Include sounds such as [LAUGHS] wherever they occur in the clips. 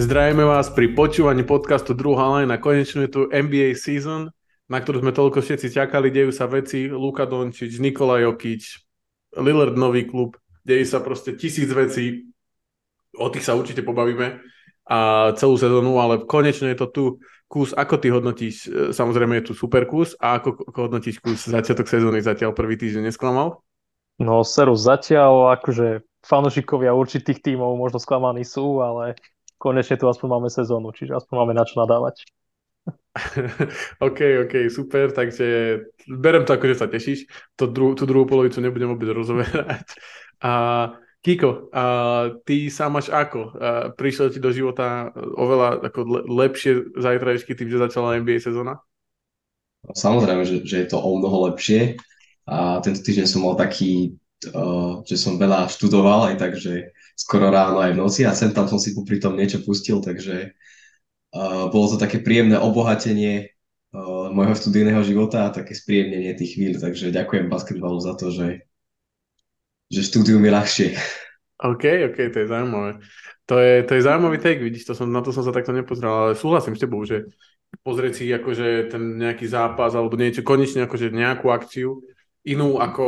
Zdravíme vás pri počúvaní podcastu Druhá line na konečnú tu NBA season, na ktorú sme toľko všetci čakali, dejú sa veci, Luka Dončič, Nikola Jokic, Lillard nový klub, dejú sa proste tisíc vecí, o tých sa určite pobavíme. A celú sezónu, ale konečne je to tu kus, ako ty hodnotíš, e, samozrejme je tu super kus a ako hodnotíš kus začiatok sezóny zatiaľ prvý týždeň nesklamal? No Seru zatiaľ akože fanúšikovia určitých tímov možno sklamaní sú, ale konečne tu aspoň máme sezónu, čiže aspoň máme na čo nadávať. [LAUGHS] OK, OK, super, takže berem to ako, že sa tešíš. To dru- tú druhú polovicu nebudem vôbec rozoberať. [LAUGHS] A Kiko, a ty sa máš ako? A prišiel ti do života oveľa ako le- lepšie zajtrajšky tým, že začala NBA sezóna? Samozrejme, že, že je to o mnoho lepšie. A tento týždeň som mal taký, uh, že som veľa študoval, aj tak, že skoro ráno aj v noci a sem tam som si popri tom niečo pustil, takže uh, bolo to také príjemné obohatenie uh, môjho studijného života a také spríjemnenie tých chvíľ, takže ďakujem basketbalu za to, že, že štúdium je ľahšie. OK, OK, to je zaujímavé. To je, to je zaujímavý take, vidíš, to som, na to som sa takto nepozeral, ale súhlasím s tebou, že pozrieť si akože ten nejaký zápas alebo niečo, konečne akože nejakú akciu, inú ako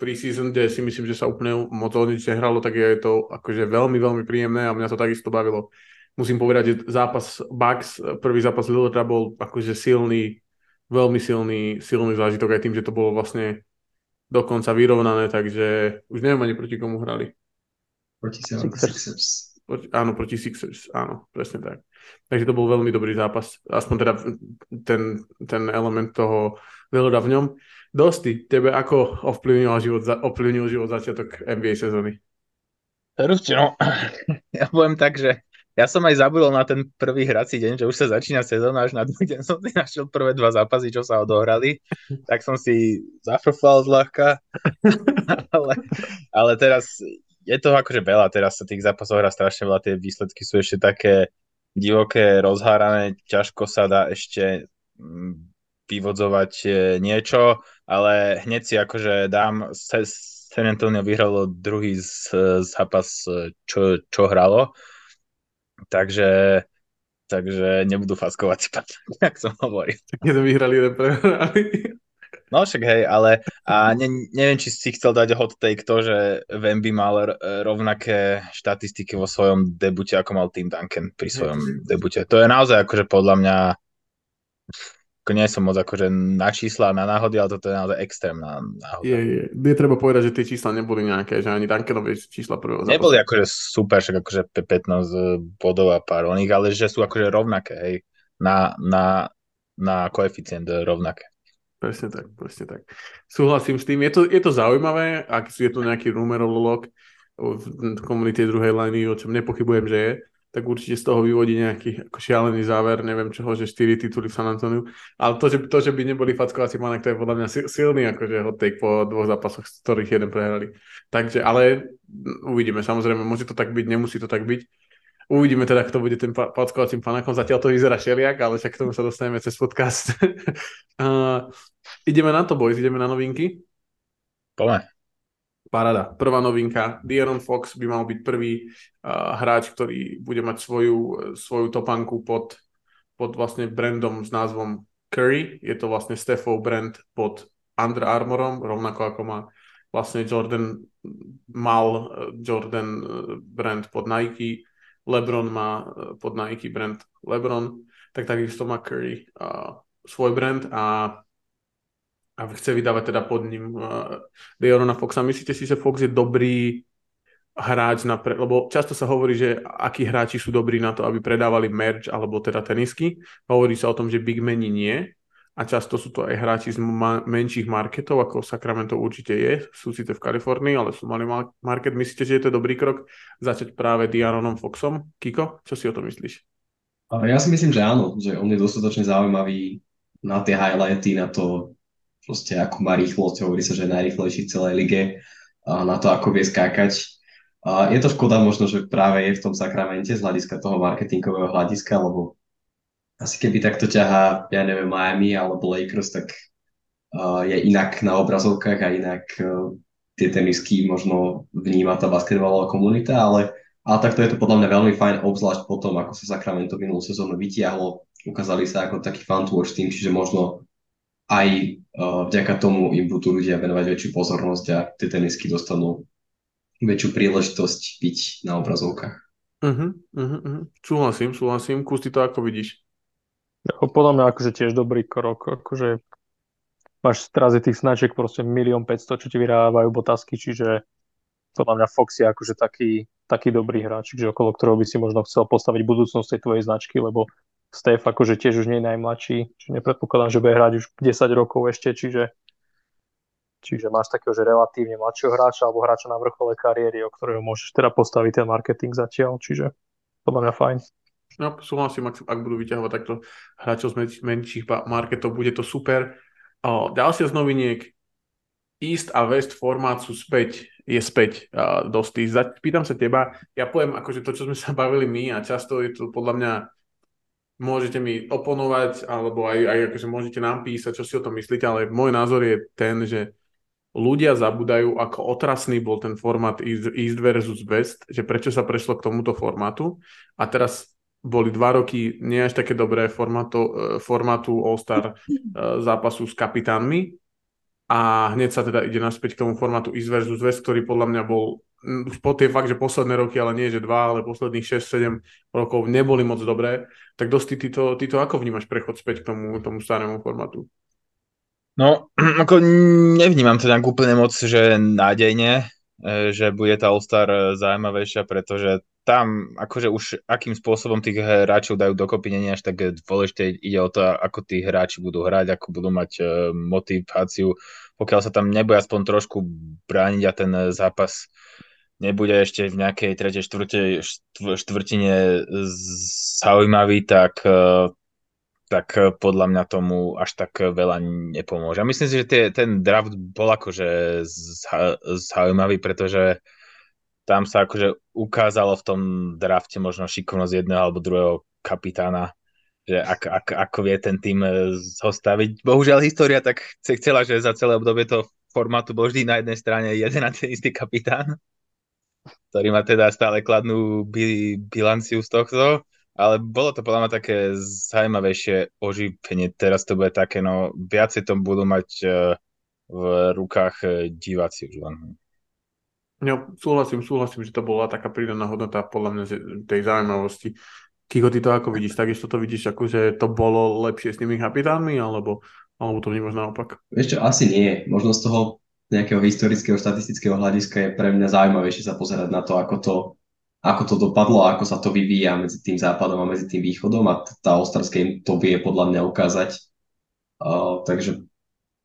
preseason, kde si myslím, že sa úplne moc o nič nehralo, tak je to akože veľmi, veľmi príjemné a mňa to takisto bavilo. Musím povedať, že zápas Bucks, prvý zápas Lillarda bol akože silný, veľmi silný, silný zážitok aj tým, že to bolo vlastne dokonca vyrovnané, takže už neviem ani proti komu hrali. Proti Sixers. Proti, áno, proti Sixers, áno, presne tak. Takže to bol veľmi dobrý zápas, aspoň teda ten, ten element toho Lillarda v ňom. Dosti, tebe ako ovplyvnil život, ovplyvnil život začiatok NBA sezóny? Rusti, no, [CLEARS THROAT] ja poviem tak, že ja som aj zabudol na ten prvý hrací deň, že už sa začína sezóna, až na druhý deň [LAUGHS] som si našiel prvé dva zápasy, čo sa odohrali, tak som si zafrfal zľahka, [LAUGHS] ale, ale teraz je to akože veľa, teraz sa tých zápasov hrá strašne veľa, tie výsledky sú ešte také divoké, rozhárané, ťažko sa dá ešte mm, vyvodzovať e, niečo, ale hneď si akože dám, San Antonio vyhralo druhý z, zápas, čo, čo hralo, takže takže nebudú faskovať [LAUGHS] jak som hovoril. Tak jeden vyhrali, jeden prehrali. No však hej, ale a ne, neviem, či si chcel dať hot take to, že Wemby mal rovnaké štatistiky vo svojom debute, ako mal Tim Duncan pri svojom debute. To je naozaj akože podľa mňa ako nie som moc akože na čísla, na náhody, ale toto je naozaj extrémna náhoda. Je, je. je treba povedať, že tie čísla neboli nejaké, že ani Duncanové čísla prvého zápasu. Neboli akože super, však akože 15 bodov a pár oných, ale že sú akože rovnaké, hej, na, na, na koeficient rovnaké. Presne tak, presne tak. Súhlasím s tým. Je to, je to zaujímavé, ak je tu nejaký numerolog v komunite druhej liney, o čom nepochybujem, že je tak určite z toho vyvodí nejaký ako šialený záver, neviem čoho, že 4 tituly v San Antoniu. Ale to, že, to, že by neboli fackovací manek, to je podľa mňa silný akože hot take po dvoch zápasoch, z ktorých jeden prehrali. Takže, ale uvidíme, samozrejme, môže to tak byť, nemusí to tak byť. Uvidíme teda, kto bude tým fackovacím fanakom. Zatiaľ to vyzerá šeliak, ale však k tomu sa dostaneme cez podcast. [LAUGHS] uh, ideme na to, boys, ideme na novinky. Poďme. Parada. Prvá novinka. De'Aaron Fox by mal byť prvý uh, hráč, ktorý bude mať svoju, svoju topanku pod, pod vlastne brandom s názvom Curry. Je to vlastne Stephov brand pod Under Armourom, rovnako ako má vlastne Jordan mal Jordan brand pod Nike, LeBron má pod Nike brand LeBron, tak takisto má Curry uh, svoj brand a a chce vydávať teda pod ním uh, Deorona Foxa. Myslíte si, že Fox je dobrý hráč na pre... lebo často sa hovorí, že akí hráči sú dobrí na to, aby predávali merch alebo teda tenisky. Hovorí sa o tom, že big meni nie a často sú to aj hráči z ma- menších marketov, ako Sacramento určite je, sú síce v Kalifornii, ale sú malý market. Myslíte, že je to dobrý krok začať práve Diaronom Foxom? Kiko, čo si o to myslíš? Ja si myslím, že áno, že on je dostatočne zaujímavý na tie highlighty, na to, proste ako má rýchlosť, hovorí sa, že je najrýchlejší v celej lige na to, ako vie skákať. Je to škoda možno, že práve je v tom Sakramente z hľadiska toho marketingového hľadiska, lebo asi keby takto ťahá, ja neviem, Miami alebo Lakers, tak je inak na obrazovkách a inak uh, tie tenisky možno vníma tá basketbalová komunita, ale, A takto je to podľa mňa veľmi fajn, obzvlášť potom, ako sa Sacramento minulú sezónu vytiahlo. Ukázali sa ako taký fan towards tým, čiže možno aj uh, vďaka tomu im budú ľudia venovať väčšiu pozornosť a tie tenisky dostanú väčšiu príležitosť byť na obrazovkách. Uh-huh, uh-huh, uh-huh. Súhlasím, súhlasím. Kus, ty to ako vidíš? No, podľa mňa akože tiež dobrý krok. Akože máš teraz je tých značiek proste milión 500, čo ti vyrábajú botasky, čiže podľa mňa Fox je akože taký, taký dobrý hráč, čiže okolo ktorého by si možno chcel postaviť budúcnosť tej tvojej značky, lebo Steph akože tiež už nie je najmladší, čiže nepredpokladám, že bude hrať už 10 rokov ešte, čiže Čiže máš takého, že relatívne mladšieho hráča alebo hráča na vrchole kariéry, o ktorého môžeš teda postaviť ten marketing zatiaľ, čiže podľa mňa fajn. No, súhlasím, ak, ak budú vyťahovať takto hráčov z menších marketov, bude to super. O, ďalšia z noviniek, East a West formát sú späť, je späť uh, dosť. Pýtam sa teba, ja poviem akože to, čo sme sa bavili my a často je to podľa mňa môžete mi oponovať, alebo aj, aj akože môžete nám písať, čo si o tom myslíte, ale môj názor je ten, že ľudia zabudajú, ako otrasný bol ten formát East versus West, že prečo sa prešlo k tomuto formátu. A teraz boli dva roky nie až také dobré formátu, e, formátu All-Star e, zápasu s kapitánmi a hneď sa teda ide naspäť k tomu formátu East versus West, ktorý podľa mňa bol po tie fakt, že posledné roky, ale nie, že dva, ale posledných 6-7 rokov neboli moc dobré, tak dosť ty, to, ty to ako vnímaš prechod späť k tomu, tomu starému formátu? No, [CLEARS THROAT] ako nevnímam to tak úplne moc, že nádejne, e, že bude tá All-Star e, zaujímavejšia, pretože tam akože už akým spôsobom tých hráčov dajú dokopy, nie až tak dôležité, ide o to, ako tí hráči budú hrať, ako budú mať e, motiváciu, pokiaľ sa tam nebude aspoň trošku brániť a ten zápas nebude ešte v nejakej tretej štvrte, štvrtine zaujímavý, tak, e, tak podľa mňa tomu až tak veľa nepomôže. A myslím si, že tie, ten draft bol akože zaujímavý, pretože tam sa akože ukázalo v tom drafte možno šikovnosť jedného alebo druhého kapitána, že ak, ak, ako vie ten tým e, zostaviť. Bohužiaľ história tak chcela, že za celé obdobie to formátu bol vždy na jednej strane jeden a ten istý kapitán, ktorý má teda stále kladnú bilanciu z tohto, ale bolo to podľa mňa také zaujímavejšie oživenie. Teraz to bude také, no viacej to budú mať e, v rukách e, diváci už len. No, súhlasím, súhlasím, že to bola taká prídaná hodnota podľa mňa tej zaujímavosti. Kiko, ty to ako vidíš? Takisto to vidíš, ako, že to bolo lepšie s tými kapitánmi, alebo, alebo to vnímaš naopak? Čo, asi nie. Možno z toho nejakého historického, štatistického hľadiska je pre mňa zaujímavejšie sa pozerať na to, ako to, ako to dopadlo, ako sa to vyvíja medzi tým západom a medzi tým východom a tá Ostravská im to vie podľa mňa ukázať. Uh, takže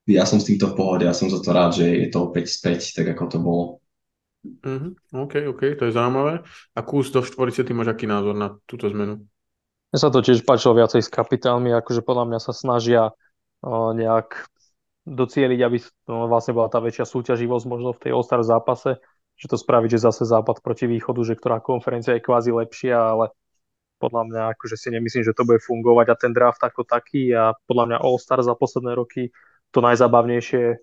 ja som s týmto v pohode, ja som za to rád, že je to opäť späť, tak ako to bolo. Mm-hmm. OK, OK, to je zaujímavé. A kús do štvorice, ty máš aký názor na túto zmenu? Mne sa to tiež páčilo viacej s kapitálmi, akože podľa mňa sa snažia o, nejak docieliť, aby no, vlastne bola tá väčšia súťaživosť možno v tej All-Star zápase, že to spraviť, že zase západ proti východu, že ktorá konferencia je kvázi lepšia, ale podľa mňa akože si nemyslím, že to bude fungovať a ten draft ako taký a podľa mňa All-Star za posledné roky to najzábavnejšie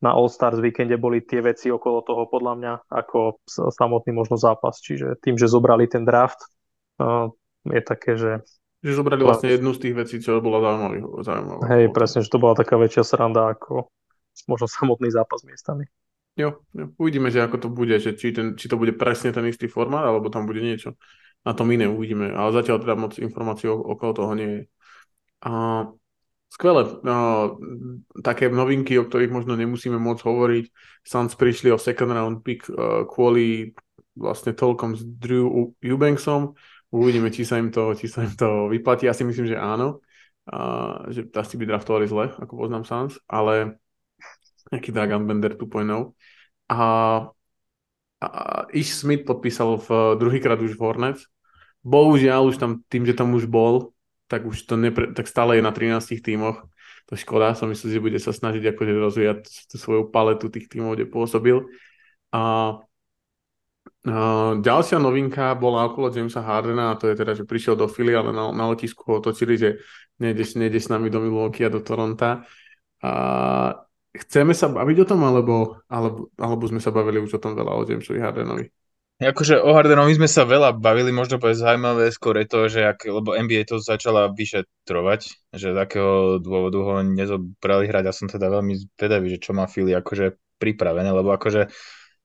na All Stars víkende boli tie veci okolo toho podľa mňa ako samotný možno zápas. Čiže tým, že zobrali ten draft, uh, je také, že... Že zobrali vlastne jednu z tých vecí, čo bola zaujímavá. zaujímavá. Hej, presne, že to bola taká väčšia sranda ako možno samotný zápas miestami. Jo, jo, uvidíme, že ako to bude, že či, ten, či to bude presne ten istý formát, alebo tam bude niečo na tom iné, uvidíme. Ale zatiaľ teda moc informácií okolo toho nie je. A Skvelé. No, také novinky, o ktorých možno nemusíme môcť hovoriť. Suns prišli o second round pick uh, kvôli vlastne toľkom s Drew Eubanksom. Uvidíme, či sa im to, či sa im to vyplatí. Ja si myslím, že áno. Uh, že asi by draftovali zle, ako poznám Suns, ale nejaký Dragon Bender 2.0. A, a Ish Smith podpísal v druhýkrát už v Hornets. Bohužiaľ, už tam tým, že tam už bol, tak už to nepre, tak stále je na 13 tímoch. To škoda, som myslel, že bude sa snažiť akože rozvíjať tú svoju paletu tých tímov, kde pôsobil. A, a ďalšia novinka bola okolo Jamesa Hardena a to je teda, že prišiel do Philly, ale na, na letisku ho otočili, že nejdeš, nejdeš s nami do Milwaukee a do Toronta. A chceme sa baviť o tom, alebo, alebo, alebo sme sa bavili už o tom veľa o Jamesovi Hardenovi? Akože o Hardenovi sme sa veľa bavili, možno povedať zaujímavé skôr je to, že ak, lebo NBA to začala vyšetrovať, že z akého dôvodu ho nezobrali hrať. A som teda veľmi zvedavý, že čo má Philly akože pripravené, lebo akože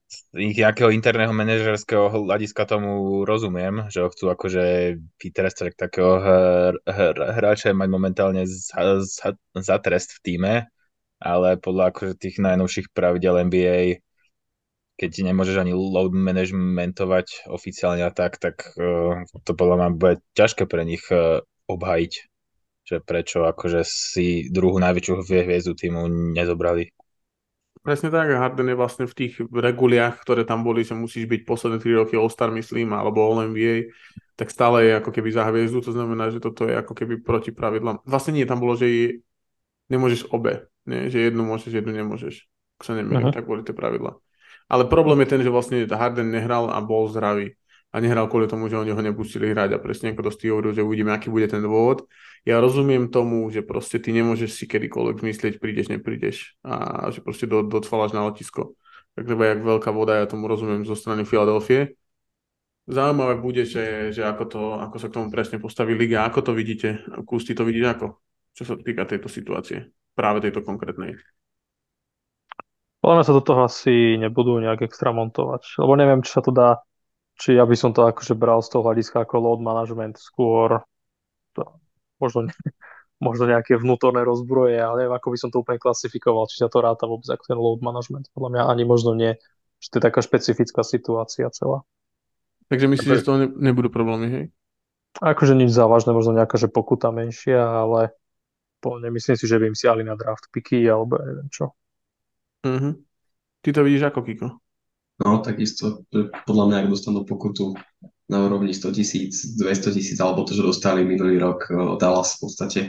z nejakého interného manažerského hľadiska tomu rozumiem, že ho chcú akože vytrestať takého hr, hr, hráča mať momentálne za, za, za trest v týme, ale podľa akože tých najnovších pravidel NBA keď nemôžeš ani load managementovať oficiálne a tak, tak uh, to podľa mňa bude ťažké pre nich uh, obhajiť, že prečo akože si druhú najväčšiu hviezdu týmu nezobrali. Presne tak, Harden je vlastne v tých reguliach, ktoré tam boli, že musíš byť posledné 3 roky All-Star, myslím, alebo All-NBA, tak stále je ako keby za hviezdu, to znamená, že toto je ako keby proti pravidlám. Vlastne nie, tam bolo, že je, nemôžeš obe, nie? že jednu môžeš, jednu nemôžeš. Ak sa nemýlim, tak boli tie pravidlá. Ale problém je ten, že vlastne Harden nehral a bol zdravý. A nehral kvôli tomu, že oni ho nepustili hrať a presne ako to hovoril, že uvidíme, aký bude ten dôvod. Ja rozumiem tomu, že proste ty nemôžeš si kedykoľvek myslieť, prídeš, neprídeš a že proste do, docvaláš na letisko. Tak lebo jak veľká voda, ja tomu rozumiem zo strany Filadelfie. Zaujímavé bude, že, že ako, to, ako sa k tomu presne postaví liga, ako to vidíte, Kústi to vidíš ako, čo sa týka tejto situácie, práve tejto konkrétnej. Podľa mňa sa do toho asi nebudú nejak extra montovať, lebo neviem, či sa to dá, či ja by som to akože bral z toho hľadiska ako load management skôr, to, možno, [LAUGHS] možno nejaké vnútorné rozbroje, ale neviem, ako by som to úplne klasifikoval, či sa to ráta vôbec ako ten load management. Podľa mňa ani možno nie, že to je taká špecifická situácia celá. Takže myslíš, že z toho nebudú problémy, hej? Akože nič závažné, možno nejaká, že pokuta menšia, ale nemyslím si, že by im siahli na draft picky alebo neviem čo. Mm-hmm. Ty to vidíš ako, Kiko? No, takisto, podľa mňa, ak dostanú pokutu na úrovni 100 tisíc, 200 tisíc, alebo to, že dostali minulý rok eh, od Dallas v podstate,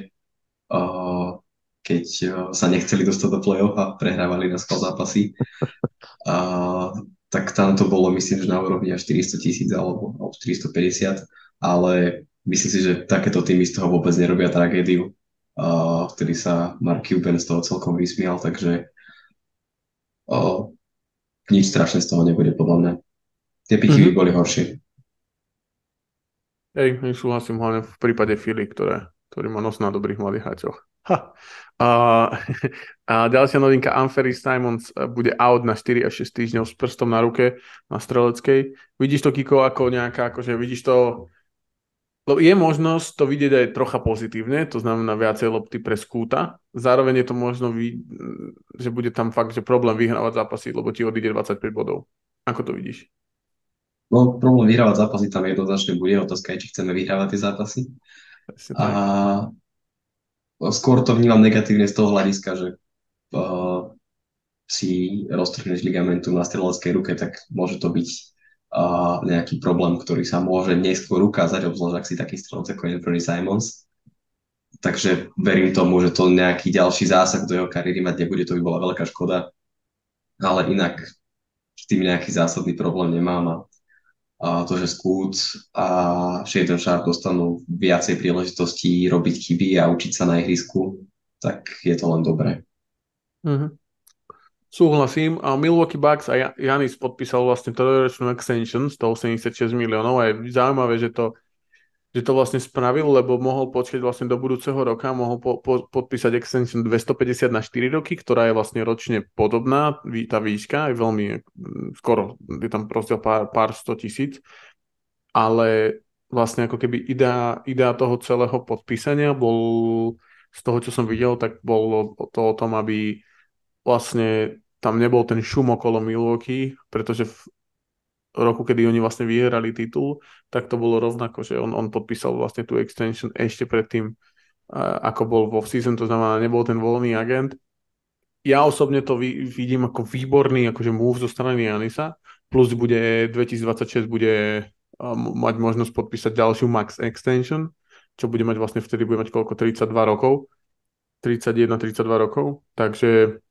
uh, keď uh, sa nechceli dostať do play-off a prehrávali na skval zápasy, uh, tak tam to bolo, myslím, že na úrovni až 400 tisíc alebo, alebo 450, ale myslím si, že takéto týmy z toho vôbec nerobia tragédiu. Uh, vtedy sa Mark Cuban z toho celkom vysmial, takže o, nič strašné z toho nebude, podľa mňa. Tie piky mm-hmm. by boli horšie. Hej, súhlasím hlavne v prípade Fili, ktoré, ktorý má nos na dobrých mladých hráčoch. Ha. A, [LAUGHS] a ďalšia novinka, Anfery Simons e, bude out na 4 až 6 týždňov s prstom na ruke na streleckej. Vidíš to, Kiko, ako nejaká, akože vidíš to je možnosť to vidieť aj trocha pozitívne, to znamená viacej lopty pre skúta. Zároveň je to možno, že bude tam fakt, že problém vyhrávať zápasy, lebo ti odíde 25 bodov. Ako to vidíš? No, problém vyhrávať zápasy tam jednoznačne bude. Otázka je, či chceme vyhrávať tie zápasy. A skôr to vnímam negatívne z toho hľadiska, že uh, si roztrhneš ligamentu na streleckej ruke, tak môže to byť uh, nejaký problém, ktorý sa môže neskôr ukázať, obzvlášť ak si taký strelec ako Anthony Simons. Takže verím tomu, že to nejaký ďalší zásah do jeho kariéry mať nebude, to by bola veľká škoda. Ale inak s tým nejaký zásadný problém nemám a to, že Scoot a Shaden Sharp dostanú viacej príležitostí robiť chyby a učiť sa na ihrisku, tak je to len dobré. Mm-hmm. Súhlasím. A Milwaukee Bucks a Janis podpísal vlastne trojročnú extension 186 miliónov a je zaujímavé, že to, že to vlastne spravil, lebo mohol počkať vlastne do budúceho roka, mohol po, po, podpísať extension 250 na 4 roky, ktorá je vlastne ročne podobná, tá výška je veľmi skoro, je tam proste pár, pár 100 tisíc, ale vlastne ako keby idea, idea toho celého podpísania bol z toho, čo som videl, tak bolo to o tom, aby vlastne tam nebol ten šum okolo Milwaukee, pretože v roku, kedy oni vlastne vyhrali titul, tak to bolo rovnako, že on, on podpísal vlastne tú extension ešte predtým, ako bol vo season, to znamená, nebol ten voľný agent. Ja osobne to vidím ako výborný akože move zo strany Janisa, plus bude 2026 bude mať možnosť podpísať ďalšiu max extension, čo bude mať vlastne vtedy bude mať koľko, 32 rokov, 31-32 rokov, takže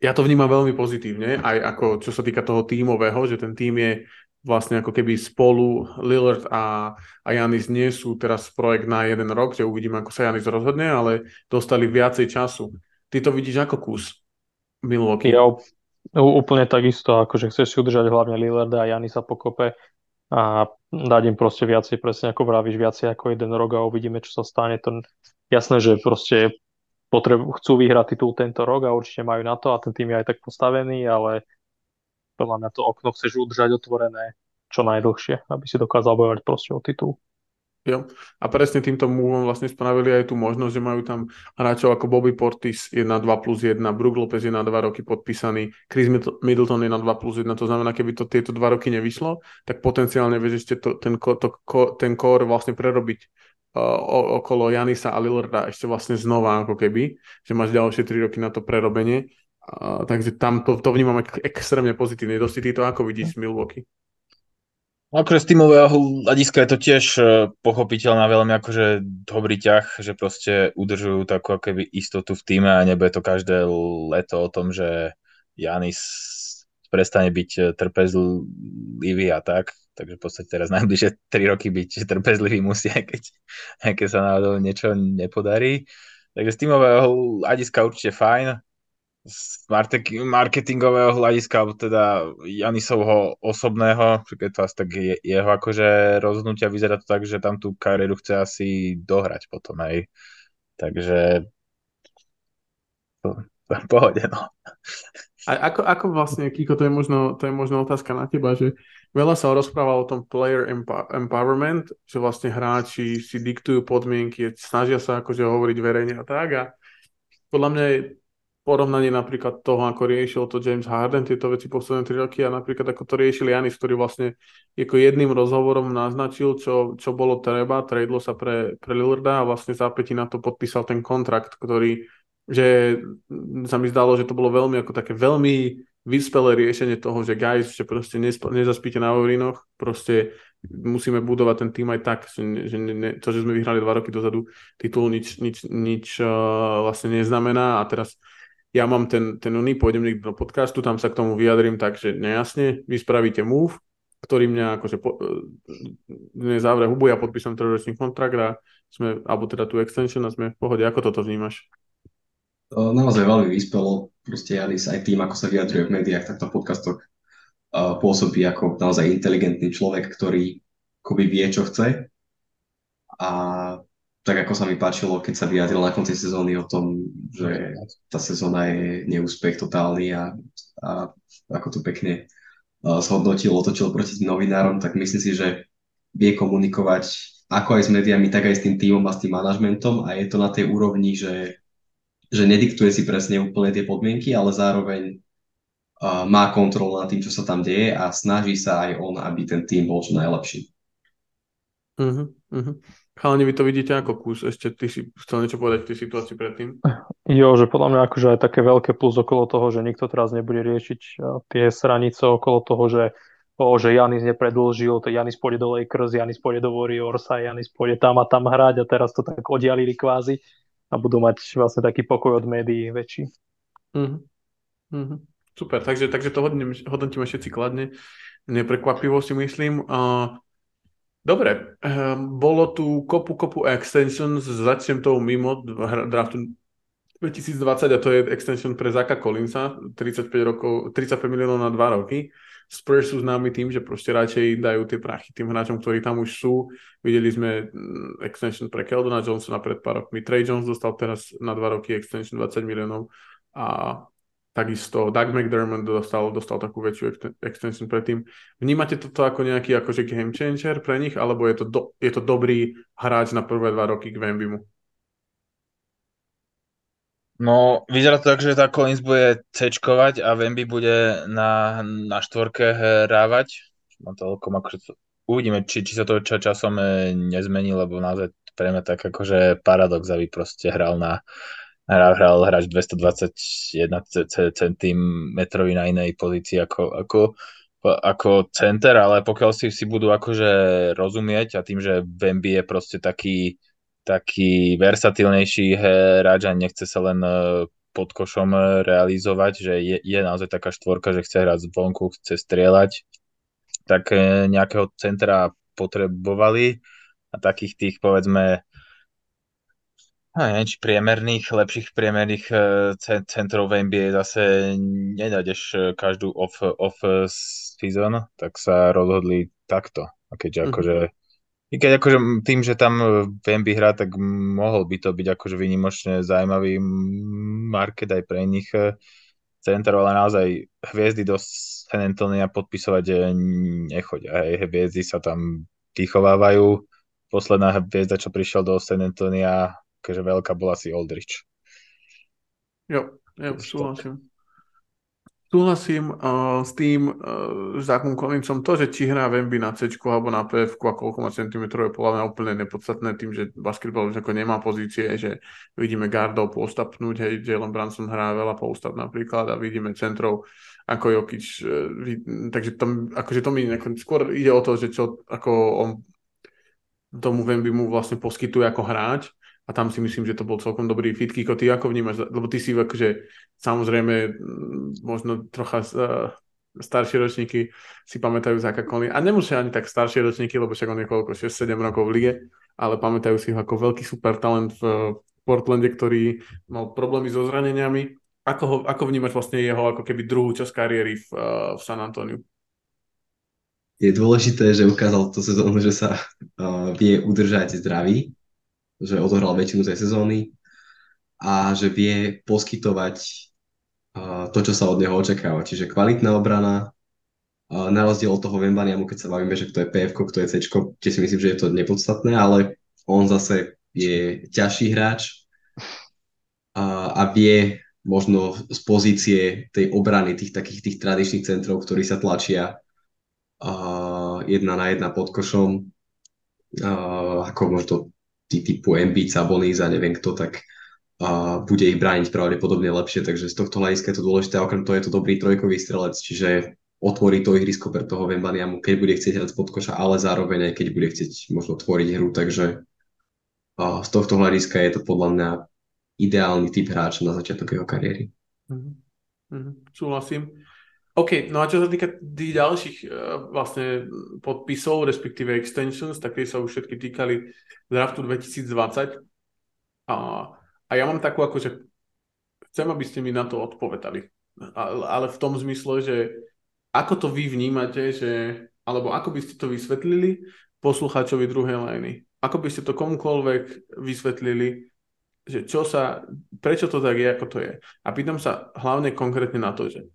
ja to vnímam veľmi pozitívne, aj ako čo sa týka toho tímového, že ten tým je vlastne ako keby spolu Lillard a, a Janis nie sú teraz projekt na jeden rok, že uvidíme, ako sa Janis rozhodne, ale dostali viacej času. Ty to vidíš ako kus Milwaukee? Ja, Úplne takisto, akože chceš si udržať hlavne Lillarda a Janisa pokope a dať im proste viacej, presne ako vravíš, viacej ako jeden rok a uvidíme, čo sa stane. To jasné, že proste potrebu, chcú vyhrať titul tento rok a určite majú na to a ten tým je aj tak postavený, ale podľa mňa to okno chceš udržať otvorené čo najdlhšie, aby si dokázal bojovať proste o titul. Jo. A presne týmto moveom vlastne spravili aj tú možnosť, že majú tam hráčov ako Bobby Portis 1, 2 plus 1, Brook Lopez je na 2 roky podpísaný, Chris Middleton je na 2 plus 1, to znamená, keby to tieto 2 roky nevyšlo, tak potenciálne vieš ešte to, ten, to, ten core vlastne prerobiť uh, okolo Janisa a Lillarda ešte vlastne znova ako keby, že máš ďalšie 3 roky na to prerobenie. Uh, takže tam to, to vnímam ek- extrémne pozitívne. Dosti ty to ako vidíš z Milwaukee? Akože z týmového hľadiska je to tiež e, pochopiteľná veľmi akože dobrý ťah, že proste udržujú takú keby istotu v týme a nebude to každé leto o tom, že Janis prestane byť e, trpezlivý a tak. Takže v podstate teraz [LAUGHS] najbližšie 3 roky byť trpezlivý musí, aj keď, keď sa náhodou niečo nepodarí. Takže z týmového hľadiska určite fajn z marketingového hľadiska, alebo teda Janisovho osobného, keď to asi tak je, jeho akože rozhodnutia vyzerá to tak, že tam tú kariéru chce asi dohrať potom aj. Takže pohode, no. A ako, ako vlastne, Kiko, to je, možno, to je možno otázka na teba, že veľa sa rozpráva o tom player empowerment, že vlastne hráči si diktujú podmienky, snažia sa akože hovoriť verejne a tak. A podľa mňa je porovnanie napríklad toho, ako riešil to James Harden tieto veci posledné 3 roky a napríklad ako to riešil Janis, ktorý vlastne ako jedným rozhovorom naznačil, čo, čo bolo treba, tradelo sa pre, pre Lillarda a vlastne zápäti na to podpísal ten kontrakt, ktorý že sa mi zdalo, že to bolo veľmi ako také veľmi vyspelé riešenie toho, že guys, že proste nesp- nezaspíte na Vavrinoch, proste musíme budovať ten tým aj tak, že, že ne, to, že sme vyhrali dva roky dozadu titul, nič, nič, nič uh, vlastne neznamená a teraz ja mám ten, ten uný, pôjdem niekto do podcastu, tam sa k tomu vyjadrím tak, že nejasne, vy spravíte move, ktorý mňa akože po, e, zavre hubu, ja podpísam trojročný kontrakt a sme, alebo teda tú extension a sme v pohode. Ako toto vnímaš? To naozaj veľmi vyspelo. Proste Janis aj tým, ako sa vyjadruje v médiách, tak v podcastoch uh, pôsobí ako naozaj inteligentný človek, ktorý akoby vie, čo chce. A tak ako sa mi páčilo, keď sa vyjadril na konci sezóny o tom, že tá sezóna je neúspech totálny a, a ako to pekne uh, zhodnotil, otočil proti tým novinárom, tak myslím si, že vie komunikovať ako aj s médiami, tak aj s tým týmom a s tým manažmentom a je to na tej úrovni, že, že nediktuje si presne úplne tie podmienky, ale zároveň uh, má kontrolu nad tým, čo sa tam deje a snaží sa aj on, aby ten tým bol čo najlepší. Uh-huh, uh-huh. Chalani, vy to vidíte ako kus? Ešte ty si chcel niečo povedať v tej situácii predtým? Jo, že podľa mňa akože aj také veľké plus okolo toho, že nikto teraz nebude riešiť tie stranice okolo toho, že o, že Janis nepredlžil, to Janis pôjde do Lakers, Janis pôjde do Warriors a Janis pôjde tam a tam hrať a teraz to tak oddialili kvázi a budú mať vlastne taký pokoj od médií väčší. Uh-huh. Uh-huh. Super, takže, takže to hodnotíme všetci kladne. Neprekvapivo si myslím. Uh, Dobre, um, bolo tu kopu, kopu extensions, začnem tou mimo draftu 2020 a to je extension pre Zaka Collinsa, 35, rokov, 35 miliónov na 2 roky. Spurs sú známi tým, že proste radšej dajú tie prachy tým hráčom, ktorí tam už sú. Videli sme mm, extension pre Keldona Johnsona pred pár rokmi. Trey Jones dostal teraz na 2 roky extension 20 miliónov a Takisto Doug McDermott dostal, dostal takú väčšiu extension predtým. Vnímate toto ako nejaký akože game changer pre nich, alebo je to, do, je to dobrý hráč na prvé dva roky k Vembimu? No, vyzerá to tak, že tá Collins bude cečkovať a Wemby bude na, na štvorke hrávať. No toľko, akože uvidíme, či, či sa to časom e, nezmení, lebo naozaj pre mňa tak akože paradox, aby proste hral na hral, hral hráč 221 cm na inej pozícii ako, ako, ako center, ale pokiaľ si, si budú akože rozumieť a tým, že Bambi je proste taký, taký versatilnejší hráč a nechce sa len e, pod košom realizovať, že je, je naozaj taká štvorka, že chce hrať zvonku, chce strieľať, tak e, nejakého centra potrebovali a takých tých povedzme No, neviem, či priemerných, lepších priemerných centrov v NBA zase nenájdeš každú off, off season, tak sa rozhodli takto. A keďže mm-hmm. akože i keď akože tým, že tam v NBA hrá, tak mohol by to byť akože vynimočne zaujímavý market aj pre iných eh, centrov, ale naozaj hviezdy do San Antonia podpisovať nechodia. Hviezdy sa tam vychovávajú. Posledná hviezda, čo prišiel do San Antonia, keďže veľká bola si Aldrich. Jo, jo, súhlasím. Súhlasím uh, s tým uh, Zákom Collinsom. To, že či hrá v MB na C alebo na PF a koľko má centimetrov je podľa mňa úplne nepodstatné tým, že basketbal už ako nemá pozície, že vidíme gardov postapnúť, hej, Jalen Branson hrá veľa postav napríklad a vidíme centrov ako Jokic. Uh, takže tam, akože to mi skôr ide o to, že čo ako on tomu Vemby mu vlastne poskytuje ako hráč a tam si myslím, že to bol celkom dobrý fit. Kiko, ty ako vnímaš? Lebo ty si akože samozrejme možno trocha uh, staršie ročníky si pamätajú za Conley. A nemusia ani tak staršie ročníky, lebo však on je koľko, 6-7 rokov v lige, ale pamätajú si ho ako veľký super talent v Portlande, ktorý mal problémy so zraneniami. Ako, ho, ako vnímaš vlastne jeho ako keby druhú časť kariéry v, uh, v San Antoniu? Je dôležité, že ukázal tú sezónu, že sa uh, vie udržať zdravý že odohral väčšinu tej sezóny a že vie poskytovať to, čo sa od neho očakáva. Čiže kvalitná obrana, na rozdiel od toho Vembaniamu, keď sa bavíme, že kto je PF, kto je C, kde si myslím, že je to nepodstatné, ale on zase je ťažší hráč a, a vie možno z pozície tej obrany, tých takých tých tradičných centrov, ktorí sa tlačia uh, jedna na jedna pod košom, uh, ako možno tí typu Embiid, Sabonis a neviem kto, tak uh, bude ich brániť pravdepodobne lepšie, takže z tohto hľadiska je to dôležité. A okrem toho je to dobrý trojkový strelec, čiže otvorí to ihrisko pre toho Vembaniamu, keď bude chcieť hrať z podkoša, ale zároveň aj keď bude chcieť možno tvoriť hru, takže uh, z tohto hľadiska je to podľa mňa ideálny typ hráča na začiatok jeho kariéry. Mm-hmm. Súhlasím. OK, no a čo sa týka tých ďalších uh, vlastne podpisov, respektíve extensions, tak tie sa už všetky týkali draftu 2020. A, a ja mám takú akože, chcem, aby ste mi na to odpovedali. Ale v tom zmysle, že ako to vy vnímate, že, alebo ako by ste to vysvetlili poslucháčovi druhej lajny? Ako by ste to komukoľvek vysvetlili, že čo sa, prečo to tak je, ako to je? A pýtam sa hlavne konkrétne na to, že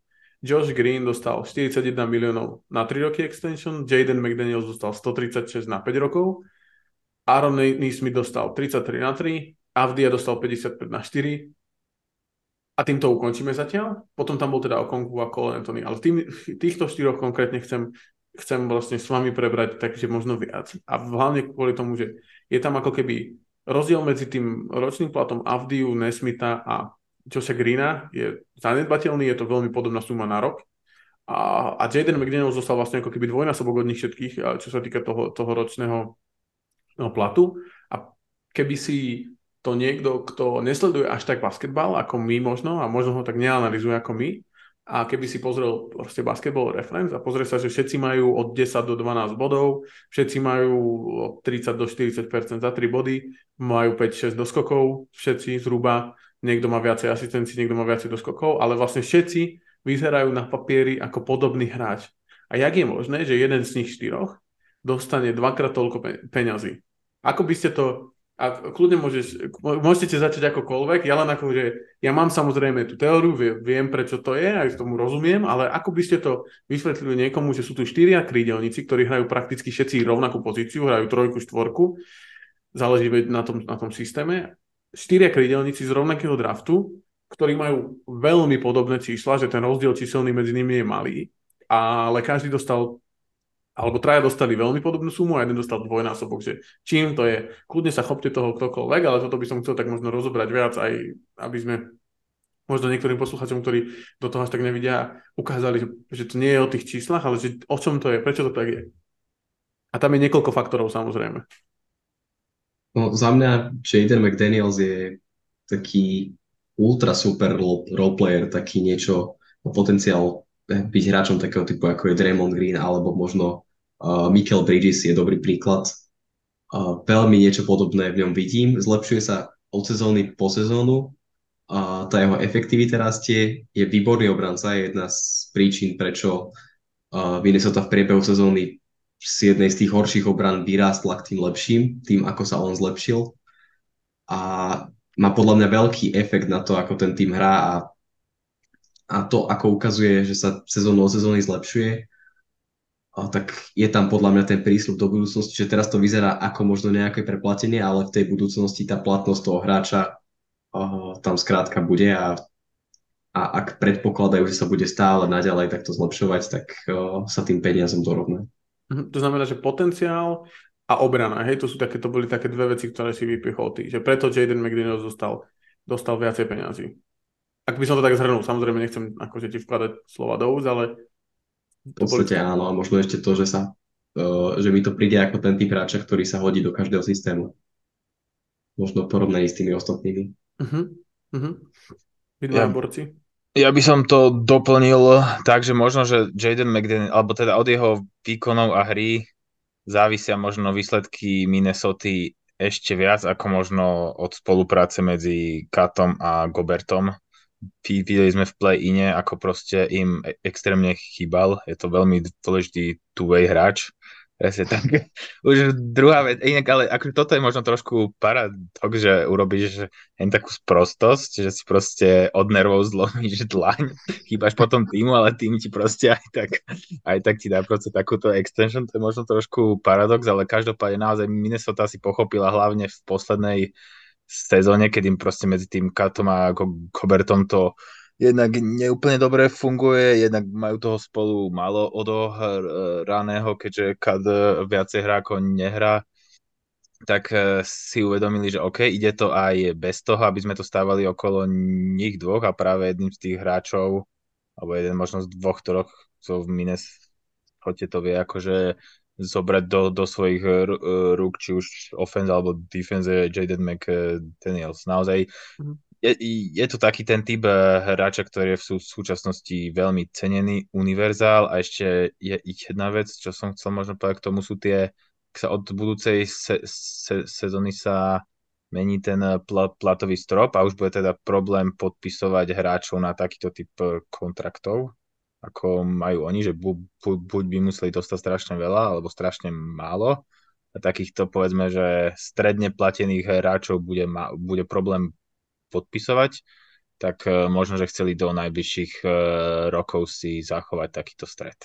Josh Green dostal 41 miliónov na 3 roky extension, Jaden McDaniels dostal 136 na 5 rokov, Aaron Neesmith dostal 33 na 3, Avdia dostal 55 na 4 a týmto ukončíme zatiaľ. Potom tam bol teda Okonku a Cole Anthony, ale tým, týchto štyroch konkrétne chcem, chcem vlastne s vami prebrať takže možno viac. A hlavne kvôli tomu, že je tam ako keby rozdiel medzi tým ročným platom Avdiu, Nesmita a Joša Greena je zanedbateľný, je to veľmi podobná suma na rok. A, a Jaden McDaniel zostal vlastne ako keby dvojnásobok od nich všetkých, čo sa týka toho, toho ročného no, platu. A keby si to niekto, kto nesleduje až tak basketbal ako my možno, a možno ho tak neanalizuje ako my, a keby si pozrel proste basketball reference a pozrie sa, že všetci majú od 10 do 12 bodov, všetci majú od 30 do 40% za 3 body, majú 5-6 doskokov, všetci zhruba, niekto má viacej asistencií, niekto má viacej doskokov, ale vlastne všetci vyzerajú na papieri ako podobný hráč. A jak je možné, že jeden z nich štyroch dostane dvakrát toľko peňazí? Ako by ste to a kľudne môžeš, môžete začať akokoľvek, ja len ako, že ja mám samozrejme tú teóriu, viem prečo to je, aj tomu rozumiem, ale ako by ste to vysvetlili niekomu, že sú tu štyria krídelníci, ktorí hrajú prakticky všetci rovnakú pozíciu, hrajú trojku, štvorku, záleží na tom, na tom systéme, štyria krídelníci z rovnakého draftu, ktorí majú veľmi podobné čísla, že ten rozdiel číselný medzi nimi je malý, ale každý dostal alebo traja dostali veľmi podobnú sumu a jeden dostal dvojnásobok, že čím to je. Kľudne sa chopte toho ktokoľvek, ale toto by som chcel tak možno rozobrať viac, aj aby sme možno niektorým posluchačom, ktorí do toho až tak nevidia, ukázali, že, že to nie je o tých číslach, ale že o čom to je, prečo to tak je. A tam je niekoľko faktorov samozrejme. No, za mňa Jaden McDaniels je taký ultra super roleplayer, taký niečo, potenciál byť hráčom takého typu, ako je Draymond Green, alebo možno Uh, Michael Bridges je dobrý príklad. Uh, veľmi niečo podobné v ňom vidím. Zlepšuje sa od sezóny po sezónu. A tá jeho efektivita rastie, je výborný obranca, je jedna z príčin, prečo Minnesota v priebehu sezóny z jednej z tých horších obran vyrástla k tým lepším, tým ako sa on zlepšil. A má podľa mňa veľký efekt na to, ako ten tým hrá a, a to, ako ukazuje, že sa sezónu o sezóny zlepšuje, a tak je tam podľa mňa ten prísľub do budúcnosti, že teraz to vyzerá ako možno nejaké preplatenie, ale v tej budúcnosti tá platnosť toho hráča uh, tam skrátka bude a, a ak predpokladajú, že sa bude stále naďalej takto zlepšovať, tak uh, sa tým peniazom dorovná. Mhm, to znamená, že potenciál a obrana, hej, to sú také, to boli také dve veci, ktoré si vypichol ty, že preto Jaden McDaniels dostal, dostal viacej peniazy. Ak by som to tak zhrnul, samozrejme nechcem akože ti vkladať slova do úz, ale v podstate áno, a možno ešte to, že sa uh, že mi to príde ako ten typ hráča, ktorý sa hodí do každého systému. Možno porovnaní s tými ostatnými. Uh-huh. Uh-huh. Ja, borci. Ja by som to doplnil tak, že možno, že Jaden McDaniel, alebo teda od jeho výkonov a hry závisia možno výsledky Minnesota ešte viac ako možno od spolupráce medzi Katom a Gobertom videli sme v play-ine, ako proste im e- extrémne chýbal. Je to veľmi dôležitý two-way hráč. Presne tak. [LAUGHS] Už druhá vec, inak, ale ako toto je možno trošku paradox, že urobíš len takú sprostosť, že si proste od nervov zlomíš [LAUGHS] dlaň, chýbaš potom týmu, ale tým ti proste aj tak, aj tak ti dá proste takúto extension, to je možno trošku paradox, ale každopádne naozaj Minnesota si pochopila hlavne v poslednej sezóne, keď im proste medzi tým Katom a Kobertom to jednak neúplne dobre funguje, jednak majú toho spolu málo odohraného, keďže Kad viacej hrá ako nehrá, tak eh, si uvedomili, že OK, ide to aj bez toho, aby sme to stávali okolo nich dvoch a práve jedným z tých hráčov, alebo jeden možno z dvoch, ktorých so v Minnesote to vie akože zobrať do, do svojich rúk, či už offense alebo defense Jaden McDaniels. Naozaj mm. Je, je to taký ten typ eh, hráča, ktorý je v sú, súčasnosti veľmi cenený, univerzál a ešte je jedna vec, čo som chcel možno povedať k tomu sú tie, sa od budúcej se, se, sezóny sa mení ten pl- platový strop a už bude teda problém podpisovať hráčov na takýto typ eh, kontraktov ako majú oni, že bu, bu, buď by museli dostať strašne veľa, alebo strašne málo. A takýchto, povedzme, že stredne platených hráčov bude, ma, bude problém podpisovať, tak uh, možno, že chceli do najbližších uh, rokov si zachovať takýto stred.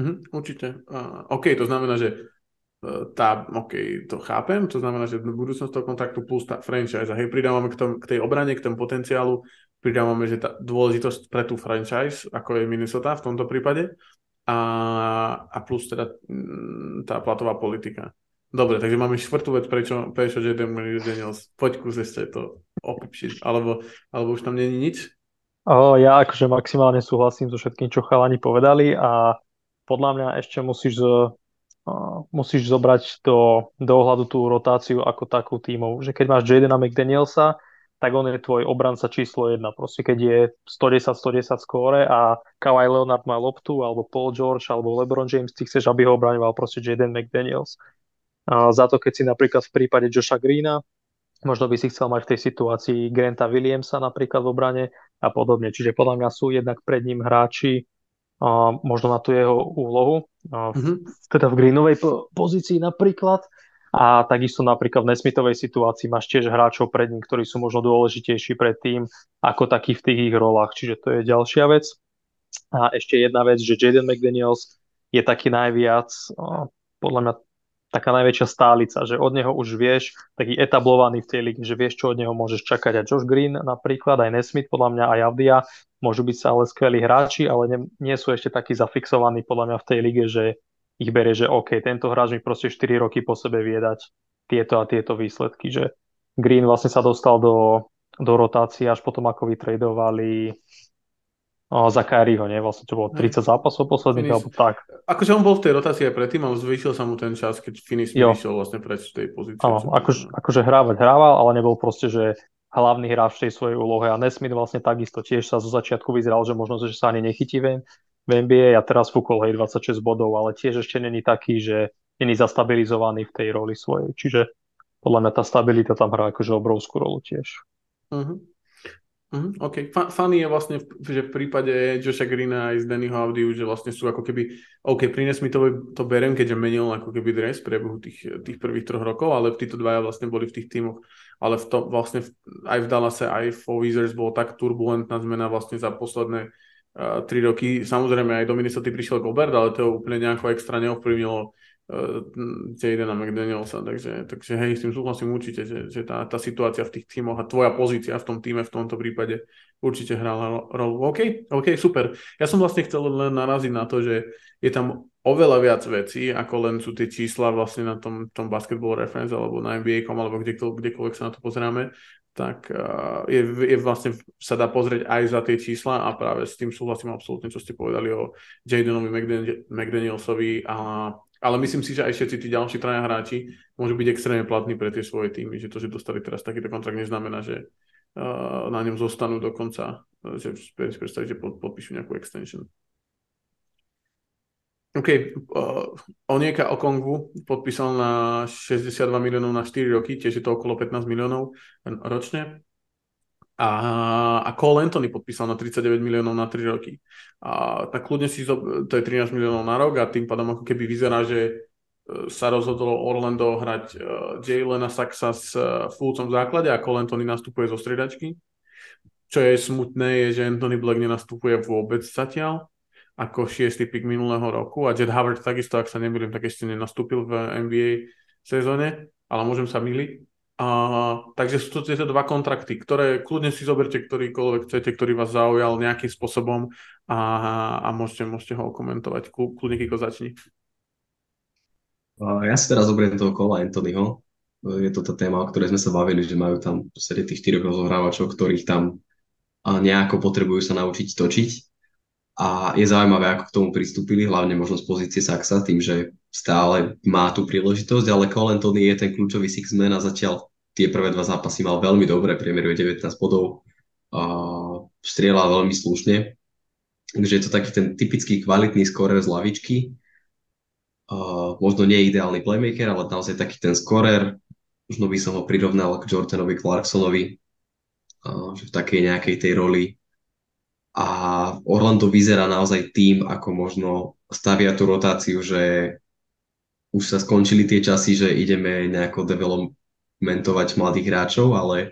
Mm-hmm, určite. Uh, OK, to znamená, že uh, tá, OK, to chápem, to znamená, že budúcnosť toho kontraktu plus tá franchise, hej, pridávame k, tom, k tej obrane, k tomu potenciálu, pridávame, že tá dôležitosť pre tú franchise, ako je Minnesota v tomto prípade, a, a plus teda mm, tá platová politika. Dobre, takže máme štvrtú vec, prečo, prečo Jaden Daniels. Poď kus ešte to opipšiť, alebo, alebo už tam není nič? O, ja akože maximálne súhlasím so všetkým, čo chalani povedali a podľa mňa ešte musíš, uh, musíš zobrať do, do ohľadu tú rotáciu ako takú tímov. Že keď máš Jadena McDanielsa, tak on je tvoj obranca číslo jedna. Proste keď je 110-110 skóre a Kawhi Leonard má loptu, alebo Paul George, alebo LeBron James, ty chceš, aby ho obraňoval proste Jaden McDaniels. Za to, keď si napríklad v prípade Josha Greena, možno by si chcel mať v tej situácii Granta Williamsa napríklad v obrane a podobne. Čiže podľa mňa sú jednak pred ním hráči, možno na tú jeho úlohu, mm-hmm. teda v greenovej pozícii napríklad, a takisto napríklad v Nesmitovej situácii máš tiež hráčov pred ním, ktorí sú možno dôležitejší pred tým, ako taký v tých ich rolách. Čiže to je ďalšia vec. A ešte jedna vec, že Jaden McDaniels je taký najviac, podľa mňa taká najväčšia stálica, že od neho už vieš, taký etablovaný v tej lige, že vieš, čo od neho môžeš čakať. A Josh Green napríklad, aj Nesmith, podľa mňa aj Avdia, môžu byť ale skvelí hráči, ale ne, nie sú ešte takí zafixovaní podľa mňa v tej lige, že ich berie, že OK, tento hráč mi proste 4 roky po sebe vie dať tieto a tieto výsledky, že Green vlastne sa dostal do, do rotácie až potom, ako vytredovali o, za Kyrieho, nie? Vlastne to bolo 30 zápasov posledných, alebo tak. Akože on bol v tej rotácii aj predtým a zvýšil sa mu ten čas, keď Finis vyšiel vlastne preč v tej pozícii. Áno, akože, akože hrávať hrával, ale nebol proste, že hlavný hráč v tej svojej úlohe a Nesmith vlastne takisto tiež sa zo začiatku vyzeral, že možno, že sa ani nechytí ven, v NBA a teraz fúkol hej 26 bodov, ale tiež ešte není taký, že není zastabilizovaný v tej roli svojej. Čiže podľa mňa tá stabilita tam hrá akože obrovskú rolu tiež. Uh-huh. Uh-huh, OK. Funny je vlastne, že v prípade Joša Greena aj z Dannyho Audiu, že vlastne sú ako keby, OK, prines mi to, to berem, keďže menil ako keby dres v priebehu tých, tých prvých troch rokov, ale títo dvaja vlastne boli v tých tímoch, ale v to, vlastne v, aj v Dallase, aj v Wizards bolo tak turbulentná zmena vlastne za posledné uh, tri roky. Samozrejme aj do Minnesota prišiel Gobert, ale to úplne nejako extra neovplyvnilo uh, Jadena McDanielsa, takže, takže hej, s tým súhlasím určite, že, že tá, tá situácia v tých tímoch a tvoja pozícia v tom týme v tomto prípade určite hrala rolu. OK, OK, super. Ja som vlastne chcel len naraziť na to, že je tam oveľa viac vecí, ako len sú tie čísla vlastne na tom, tom basketball reference alebo na NBA.com alebo kdekoľvek, kdekoľvek sa na to pozeráme, tak uh, je, je vlastne, sa dá pozrieť aj za tie čísla a práve s tým súhlasím absolútne, čo ste povedali o Jadenovi McDanielsovi a ale myslím si, že aj všetci tí ďalší traja hráči môžu byť extrémne platní pre tie svoje týmy, že to, že dostali teraz takýto kontrakt, neznamená, že uh, na ňom zostanú dokonca, že predstaviť, že pod, podpíšu nejakú extension. OK, uh, Onieka Okongwu podpísal na 62 miliónov na 4 roky, tiež je to okolo 15 miliónov ročne. A, a Cole Anthony podpísal na 39 miliónov na 3 roky. A tak kľudne si, to je 13 miliónov na rok a tým pádom ako keby vyzerá, že e, sa rozhodlo Orlando hrať uh, Jalena Saxa s uh, Fulcom v základe a Cole Anthony nastupuje zo striedačky. Čo je smutné, je, že Anthony Black nenastupuje vôbec zatiaľ ako šiestý pik minulého roku a Jet Howard takisto, ak sa nemýlim, tak ešte nenastúpil v NBA sezóne, ale môžem sa myliť. A, takže sú to tieto dva kontrakty, ktoré kľudne si zoberte, ktorýkoľvek chcete, ktorý vás zaujal nejakým spôsobom a, a môžete, môžete ho komentovať. Kľudne Kiko začni. Ja si teraz zoberiem toho kola Anthonyho. Je to tá téma, o ktorej sme sa bavili, že majú tam v tých štyroch rozohrávačov, ktorých tam nejako potrebujú sa naučiť točiť. A je zaujímavé, ako k tomu pristúpili, hlavne možno z pozície Saxa, tým, že stále má tú príležitosť, ale Cole Anthony je ten kľúčový six-man a zatiaľ tie prvé dva zápasy mal veľmi dobre, priemeruje 19 bodov, a strieľal veľmi slušne. Takže je to taký ten typický kvalitný skorer z lavičky. Uh, možno nie ideálny playmaker, ale naozaj taký ten skorer. Možno by som ho prirovnal k Jordanovi Clarksonovi, uh, že v takej nejakej tej roli a Orlando vyzerá naozaj tým, ako možno stavia tú rotáciu, že už sa skončili tie časy, že ideme nejako developmentovať mladých hráčov, ale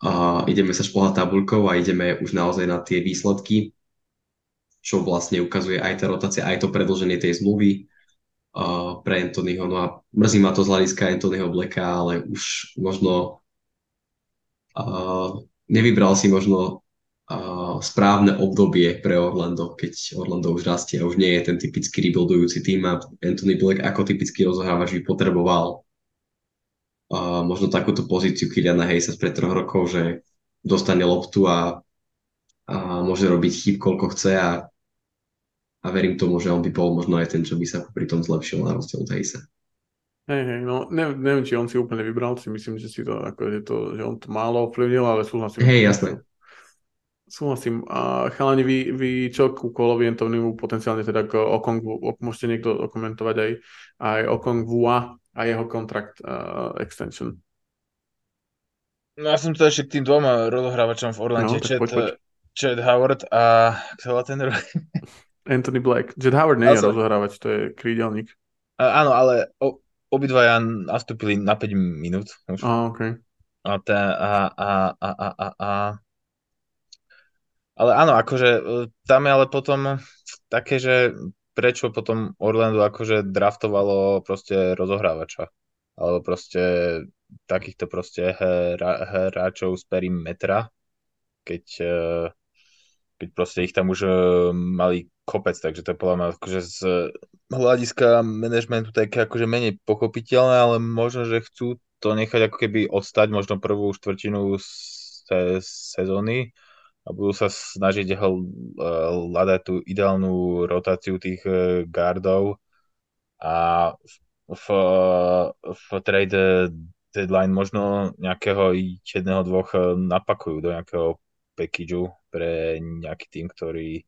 a ideme sa šplhať tabulkou a ideme už naozaj na tie výsledky, čo vlastne ukazuje aj tá rotácia, aj to predlženie tej zmluvy uh, pre Anthonyho. No a mrzí ma to z hľadiska Anthonyho Blacka, ale už možno uh, nevybral si možno správne obdobie pre Orlando, keď Orlando už rastie a už nie je ten typický rebuildujúci tým a Anthony Black ako typický rozohrávač by potreboval uh, možno takúto pozíciu Kyliana Hayesa pred troch rokov, že dostane loptu a, a môže robiť chyb koľko chce a, a verím tomu, že on by bol možno aj ten, čo by sa pri tom zlepšil na rozdiel od Hayesa. Hej, hej, no ne, neviem, či on si úplne vybral, si myslím, že si to, ako, že, to, že on to málo ovplyvnil, ale súhlasím. Hej, jasné Súhlasím. A chalani, vy, vy čo ku Kolovi Antonimu potenciálne teda k Okongwu, môžete niekto okomentovať aj, aj Okongwu a jeho kontrakt uh, extension. No ja som to ešte k tým dvoma rozohrávačom v Orlande, no, Chad, Chad Howard a kto ten [LAUGHS] Anthony Black. Chad Howard nie je rozohrávač, to je krídelník. Uh, áno, ale o, obidvaja nastúpili na 5 minút. Už. A, okay. A, tá, a, a, a, a, a, a ale áno, akože e, tam je ale potom také, že prečo potom Orlando akože draftovalo proste rozohrávača. Alebo proste takýchto proste hráčov z perimetra, keď, e, keď proste ich tam už e, mali kopec, takže to je podľa mňa akože z hľadiska manažmentu také akože menej pochopiteľné, ale možno, že chcú to nechať ako keby odstať možno prvú štvrtinu se, sezóny a budú sa snažiť eh, hľadať tú ideálnu rotáciu tých eh, gardov a v, v trade deadline možno nejakého jedného, dvoch eh, napakujú do nejakého packageu pre nejaký tým, ktorý,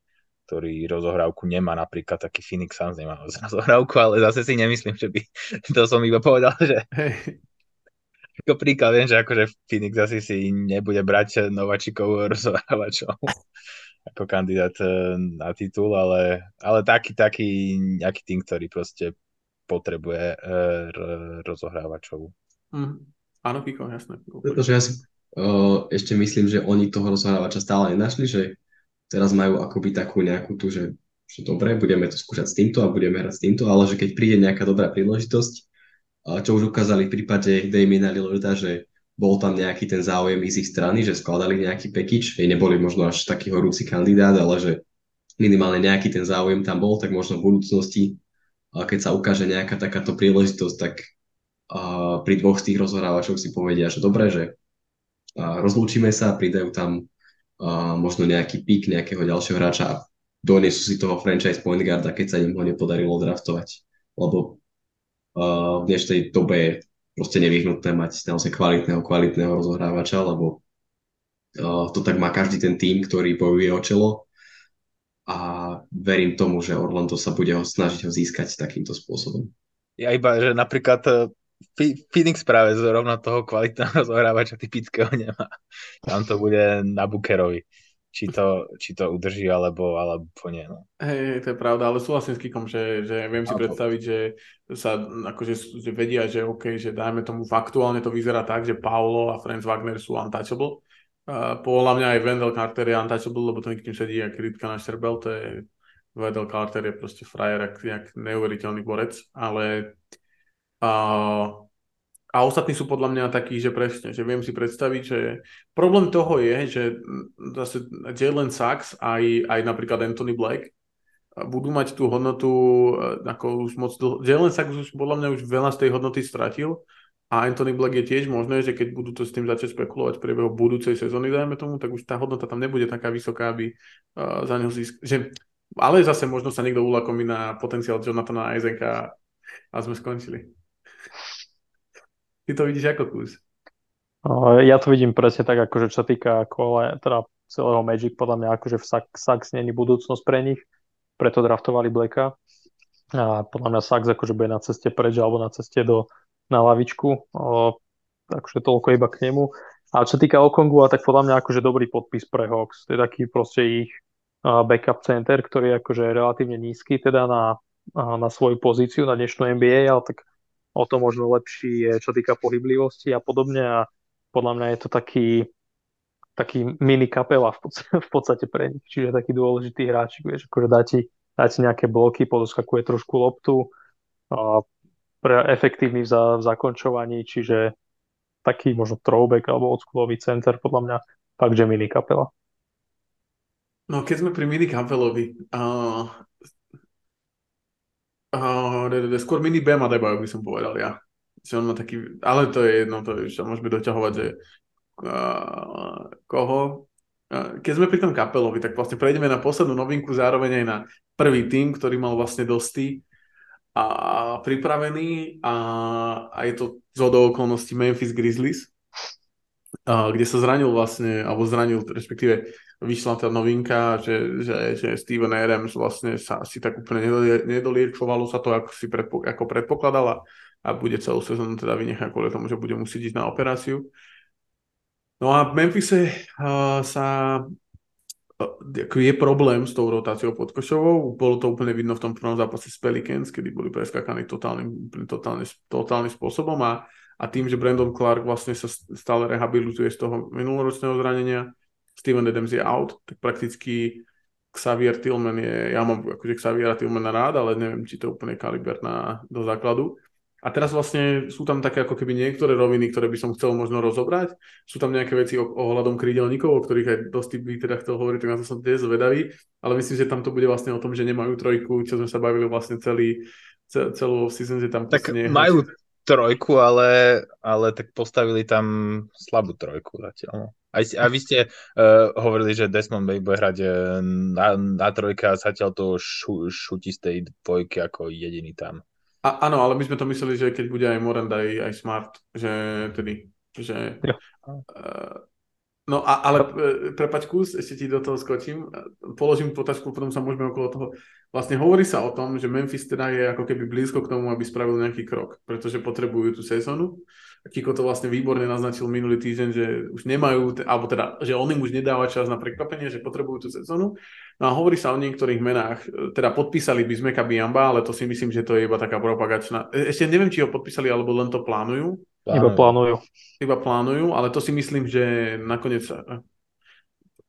ktorý rozohrávku nemá, napríklad taký Phoenix Suns nemá [LAUGHS] rozohrávku, ale zase si nemyslím, že by, [LAUGHS] to som iba povedal, že, ako príklad viem, že akože Phoenix asi si nebude brať nováčikov [LAUGHS] rozhrávačov ako kandidát eh, na titul, ale, ale taký, taký nejaký tým, ktorý proste potrebuje uh, rozohrávačov. Mm. Áno, Kiko, jasné. Pretože ja si uh, ešte myslím, že oni toho rozhrávača stále nenašli, že teraz majú akoby takú nejakú tu, že, že dobre, budeme to skúšať s týmto a budeme hrať s týmto, ale že keď príde nejaká dobrá príležitosť, čo už ukázali v prípade Damiena Lillarda, že bol tam nejaký ten záujem z ich strany, že skladali nejaký package, hej, neboli možno až taký horúci kandidát, ale že minimálne nejaký ten záujem tam bol, tak možno v budúcnosti, keď sa ukáže nejaká takáto príležitosť, tak pri dvoch z tých rozhrávačov si povedia, že dobre, že rozlúčime sa, pridajú tam možno nejaký pík nejakého ďalšieho hráča a donesú si toho franchise point guarda, keď sa im ho nepodarilo draftovať. Lebo v dnešnej dobe je proste nevyhnutné mať naozaj kvalitného, kvalitného rozohrávača, lebo uh, to tak má každý ten tým, ktorý bojuje o čelo a verím tomu, že Orlando sa bude ho snažiť ho získať takýmto spôsobom. Ja iba, že napríklad uh, Phoenix práve zrovna toho kvalitného [LAUGHS] rozohrávača typického nemá. Tam to bude na Bukerovi či to, či to udrží, alebo, alebo nie. No. Hej, to je pravda, ale súhlasím s Kikom, že, že viem si predstaviť, že sa akože že vedia, že OK, že dajme tomu, aktuálne to vyzerá tak, že Paulo a Franz Wagner sú untouchable. Uh, podľa mňa aj Wendell Carter je untouchable, lebo to nikým sedí, jak rytka na šterbel, to je Wendell Carter je proste frajer, jak neuveriteľný borec, ale uh, a ostatní sú podľa mňa takí, že presne, že viem si predstaviť, že problém toho je, že zase Jalen Sachs aj, aj napríklad Anthony Black budú mať tú hodnotu e, ako už moc dlho. Jalen Sachs už podľa mňa už veľa z tej hodnoty stratil a Anthony Black je tiež možné, že keď budú to s tým začať špekulovať v priebehu budúcej sezóny, dajme tomu, tak už tá hodnota tam nebude taká vysoká, aby uh, za neho získal. Že, ale zase možno sa niekto ulakomí na potenciál Jonathana Isaaca a sme skončili. Ty to vidíš ako kus? Ja to vidím presne tak, akože čo sa týka kole, teda celého Magic, podľa mňa akože v Sax není budúcnosť pre nich, preto draftovali Blacka. A podľa mňa Sax akože bude na ceste preč alebo na ceste do, na lavičku. O, akože toľko iba k nemu. A čo týka Okongu, tak podľa mňa akože dobrý podpis pre Hawks. To je taký proste ich backup center, ktorý je akože relatívne nízky teda na, na svoju pozíciu na dnešnú NBA, ale tak o to možno lepší je, čo týka pohyblivosti a podobne a podľa mňa je to taký, taký mini kapela v podstate, [LAUGHS] v podstate pre nich, čiže taký dôležitý hráč, vieš, akože dá ti, dá ti nejaké bloky, podoskakuje trošku loptu, a pre efektívny v, za, v zakončovaní, čiže taký možno throwback alebo odskúlový center, podľa mňa fakt, že mini kapela. No keď sme pri mini kapelovi, uh, Uh, skôr mini Bama Debajo by som povedal ja. Že on má taký, ale to je jedno, to je, že môžeme doťahovať, že uh, koho. Uh, keď sme pri tom kapelovi, tak vlastne prejdeme na poslednú novinku, zároveň aj na prvý tým, ktorý mal vlastne dostý a pripravený a, a je to z okolností Memphis Grizzlies, kde sa zranil vlastne, alebo zranil, respektíve vyšla tá novinka, že, že, že Steven Adams vlastne sa asi tak úplne nedoliečovalo sa to, ako si predpo, ako predpokladala a bude celú sezónu teda vynechať kvôli tomu, že bude musieť ísť na operáciu. No a v Memphise uh, sa uh, je problém s tou rotáciou podkošovou. Bolo to úplne vidno v tom prvom zápase s Pelicans, kedy boli preskakaní totálnym, totálnym, totálnym spôsobom a, a tým, že Brandon Clark vlastne sa stále rehabilituje z toho minuloročného zranenia, Steven Adams je out, tak prakticky Xavier Tillman je, ja mám akože Xaviera Tillmana rád, ale neviem, či to je úplne kaliber na, do základu. A teraz vlastne sú tam také ako keby niektoré roviny, ktoré by som chcel možno rozobrať. Sú tam nejaké veci ohľadom krídelníkov, o ktorých aj dosť by teda chcel hovoriť, tak na to som tiež zvedavý. Ale myslím, že tam to bude vlastne o tom, že nemajú trojku, čo sme sa bavili vlastne celý, celú season, že tam tak majú trojku, ale, ale tak postavili tam slabú trojku zatiaľ. No. Aj, a vy ste uh, hovorili, že Desmond Bay bude hrať eh, na, na trojke a zatiaľ to šu, šutí z tej dvojky ako jediný tam. A, áno, ale my sme to mysleli, že keď bude aj Morand, aj, aj Smart, že tedy, že... Uh, No a, ale prepač kus, ešte ti do toho skočím, položím potažku, potom sa môžeme okolo toho. Vlastne hovorí sa o tom, že Memphis teda je ako keby blízko k tomu, aby spravil nejaký krok, pretože potrebujú tú sezónu. Kiko to vlastne výborne naznačil minulý týždeň, že už nemajú, alebo teda, že on im už nedáva čas na prekvapenie, že potrebujú tú sezónu. No a hovorí sa o niektorých menách, teda podpísali by sme Biamba, ale to si myslím, že to je iba taká propagačná. E, ešte neviem, či ho podpísali, alebo len to plánujú. Plánujú. Iba plánujú. Iba plánujú, ale to si myslím, že nakoniec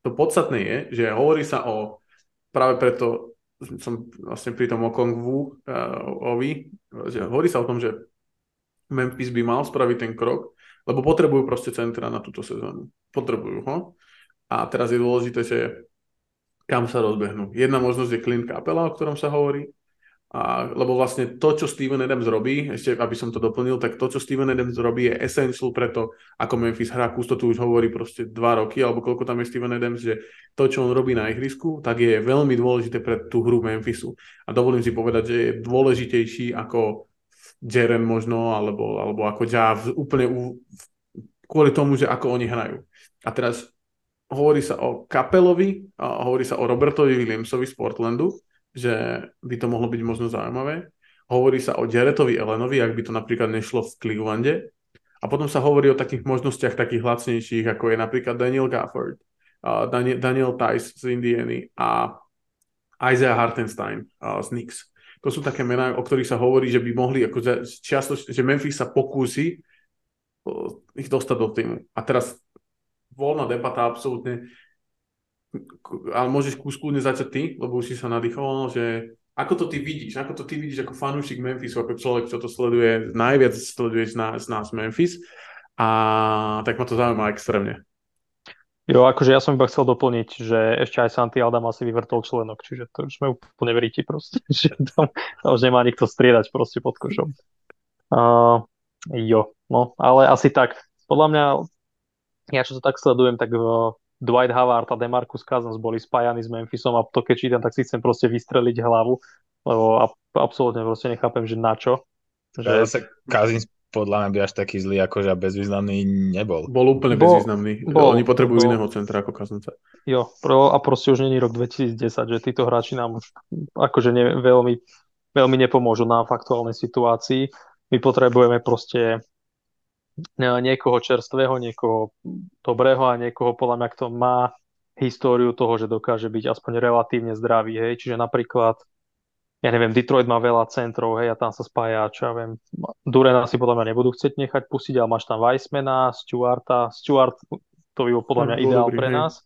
to podstatné je, že hovorí sa o, práve preto som vlastne pri tom o Kongwu uh, Ovi, že hovorí sa o tom, že Memphis by mal spraviť ten krok, lebo potrebujú proste centra na túto sezónu. Potrebujú ho. A teraz je dôležité, že kam sa rozbehnú. Jedna možnosť je Clint Capela, o ktorom sa hovorí, a, lebo vlastne to, čo Steven Adams robí, ešte aby som to doplnil, tak to, čo Steven Adams robí, je essential preto, ako Memphis hrá. Kusto tu už hovorí proste dva roky, alebo koľko tam je Steven Adams, že to, čo on robí na ihrisku, tak je veľmi dôležité pre tú hru Memphisu. A dovolím si povedať, že je dôležitejší ako Jaren možno, alebo, alebo ako Jav, úplne u, kvôli tomu, že ako oni hrajú. A teraz hovorí sa o Kapelovi, a hovorí sa o Robertovi Williamsovi z Portlandu, že by to mohlo byť možno zaujímavé. Hovorí sa o Jaretovi Elenovi, ak by to napríklad nešlo v Clevelande. A potom sa hovorí o takých možnostiach takých lacnejších, ako je napríklad Daniel Gafford, uh, Daniel, Daniel Tice z Indiany a Isaiah Hartenstein uh, z Knicks. To sú také mená, o ktorých sa hovorí, že by mohli, ako čiasto, že Memphis sa pokúsi uh, ich dostať do týmu. A teraz voľná debata absolútne ale môžeš kus začať ty, lebo už si sa nadýchoval, že ako to ty vidíš, ako to ty vidíš ako fanúšik Memphisu, ako človek, čo to sleduje, najviac sleduješ nás, z nás Memphis a tak ma to zaujíma extrémne. Jo, akože ja som iba chcel doplniť, že ešte aj Santi Aldam asi vyvrtol členok, čiže to už sme úplne veríti proste, [LAUGHS] že tam, tam už nemá nikto striedať proste pod košom. Uh, jo, no, ale asi tak. Podľa mňa, ja čo to tak sledujem, tak v, Dwight Howard a Demarcus Cousins boli spájani s Memphisom a to keď čítam, tak si chcem proste vystreliť hlavu, lebo absolútne proste nechápem, že na čo. Že... Ja zase Cousins podľa mňa by až taký zlý, akože bezvýznamný nebol. Bol úplne bol, bezvýznamný. Bol, Oni potrebujú bol. iného centra ako Kaznca. Jo, pro, a proste už není rok 2010, že títo hráči nám už akože ne, veľmi, veľmi nepomôžu nám v aktuálnej situácii. My potrebujeme proste niekoho čerstvého, niekoho dobrého a niekoho podľa mňa, kto má históriu toho, že dokáže byť aspoň relatívne zdravý, hej, čiže napríklad ja neviem, Detroit má veľa centrov, hej, a tam sa spája, čo ja viem, Durena si podľa mňa nebudú chcieť nechať pustiť, ale máš tam Weissmana, Stewarta, Stewart, to by bol podľa mňa ideál pre nás.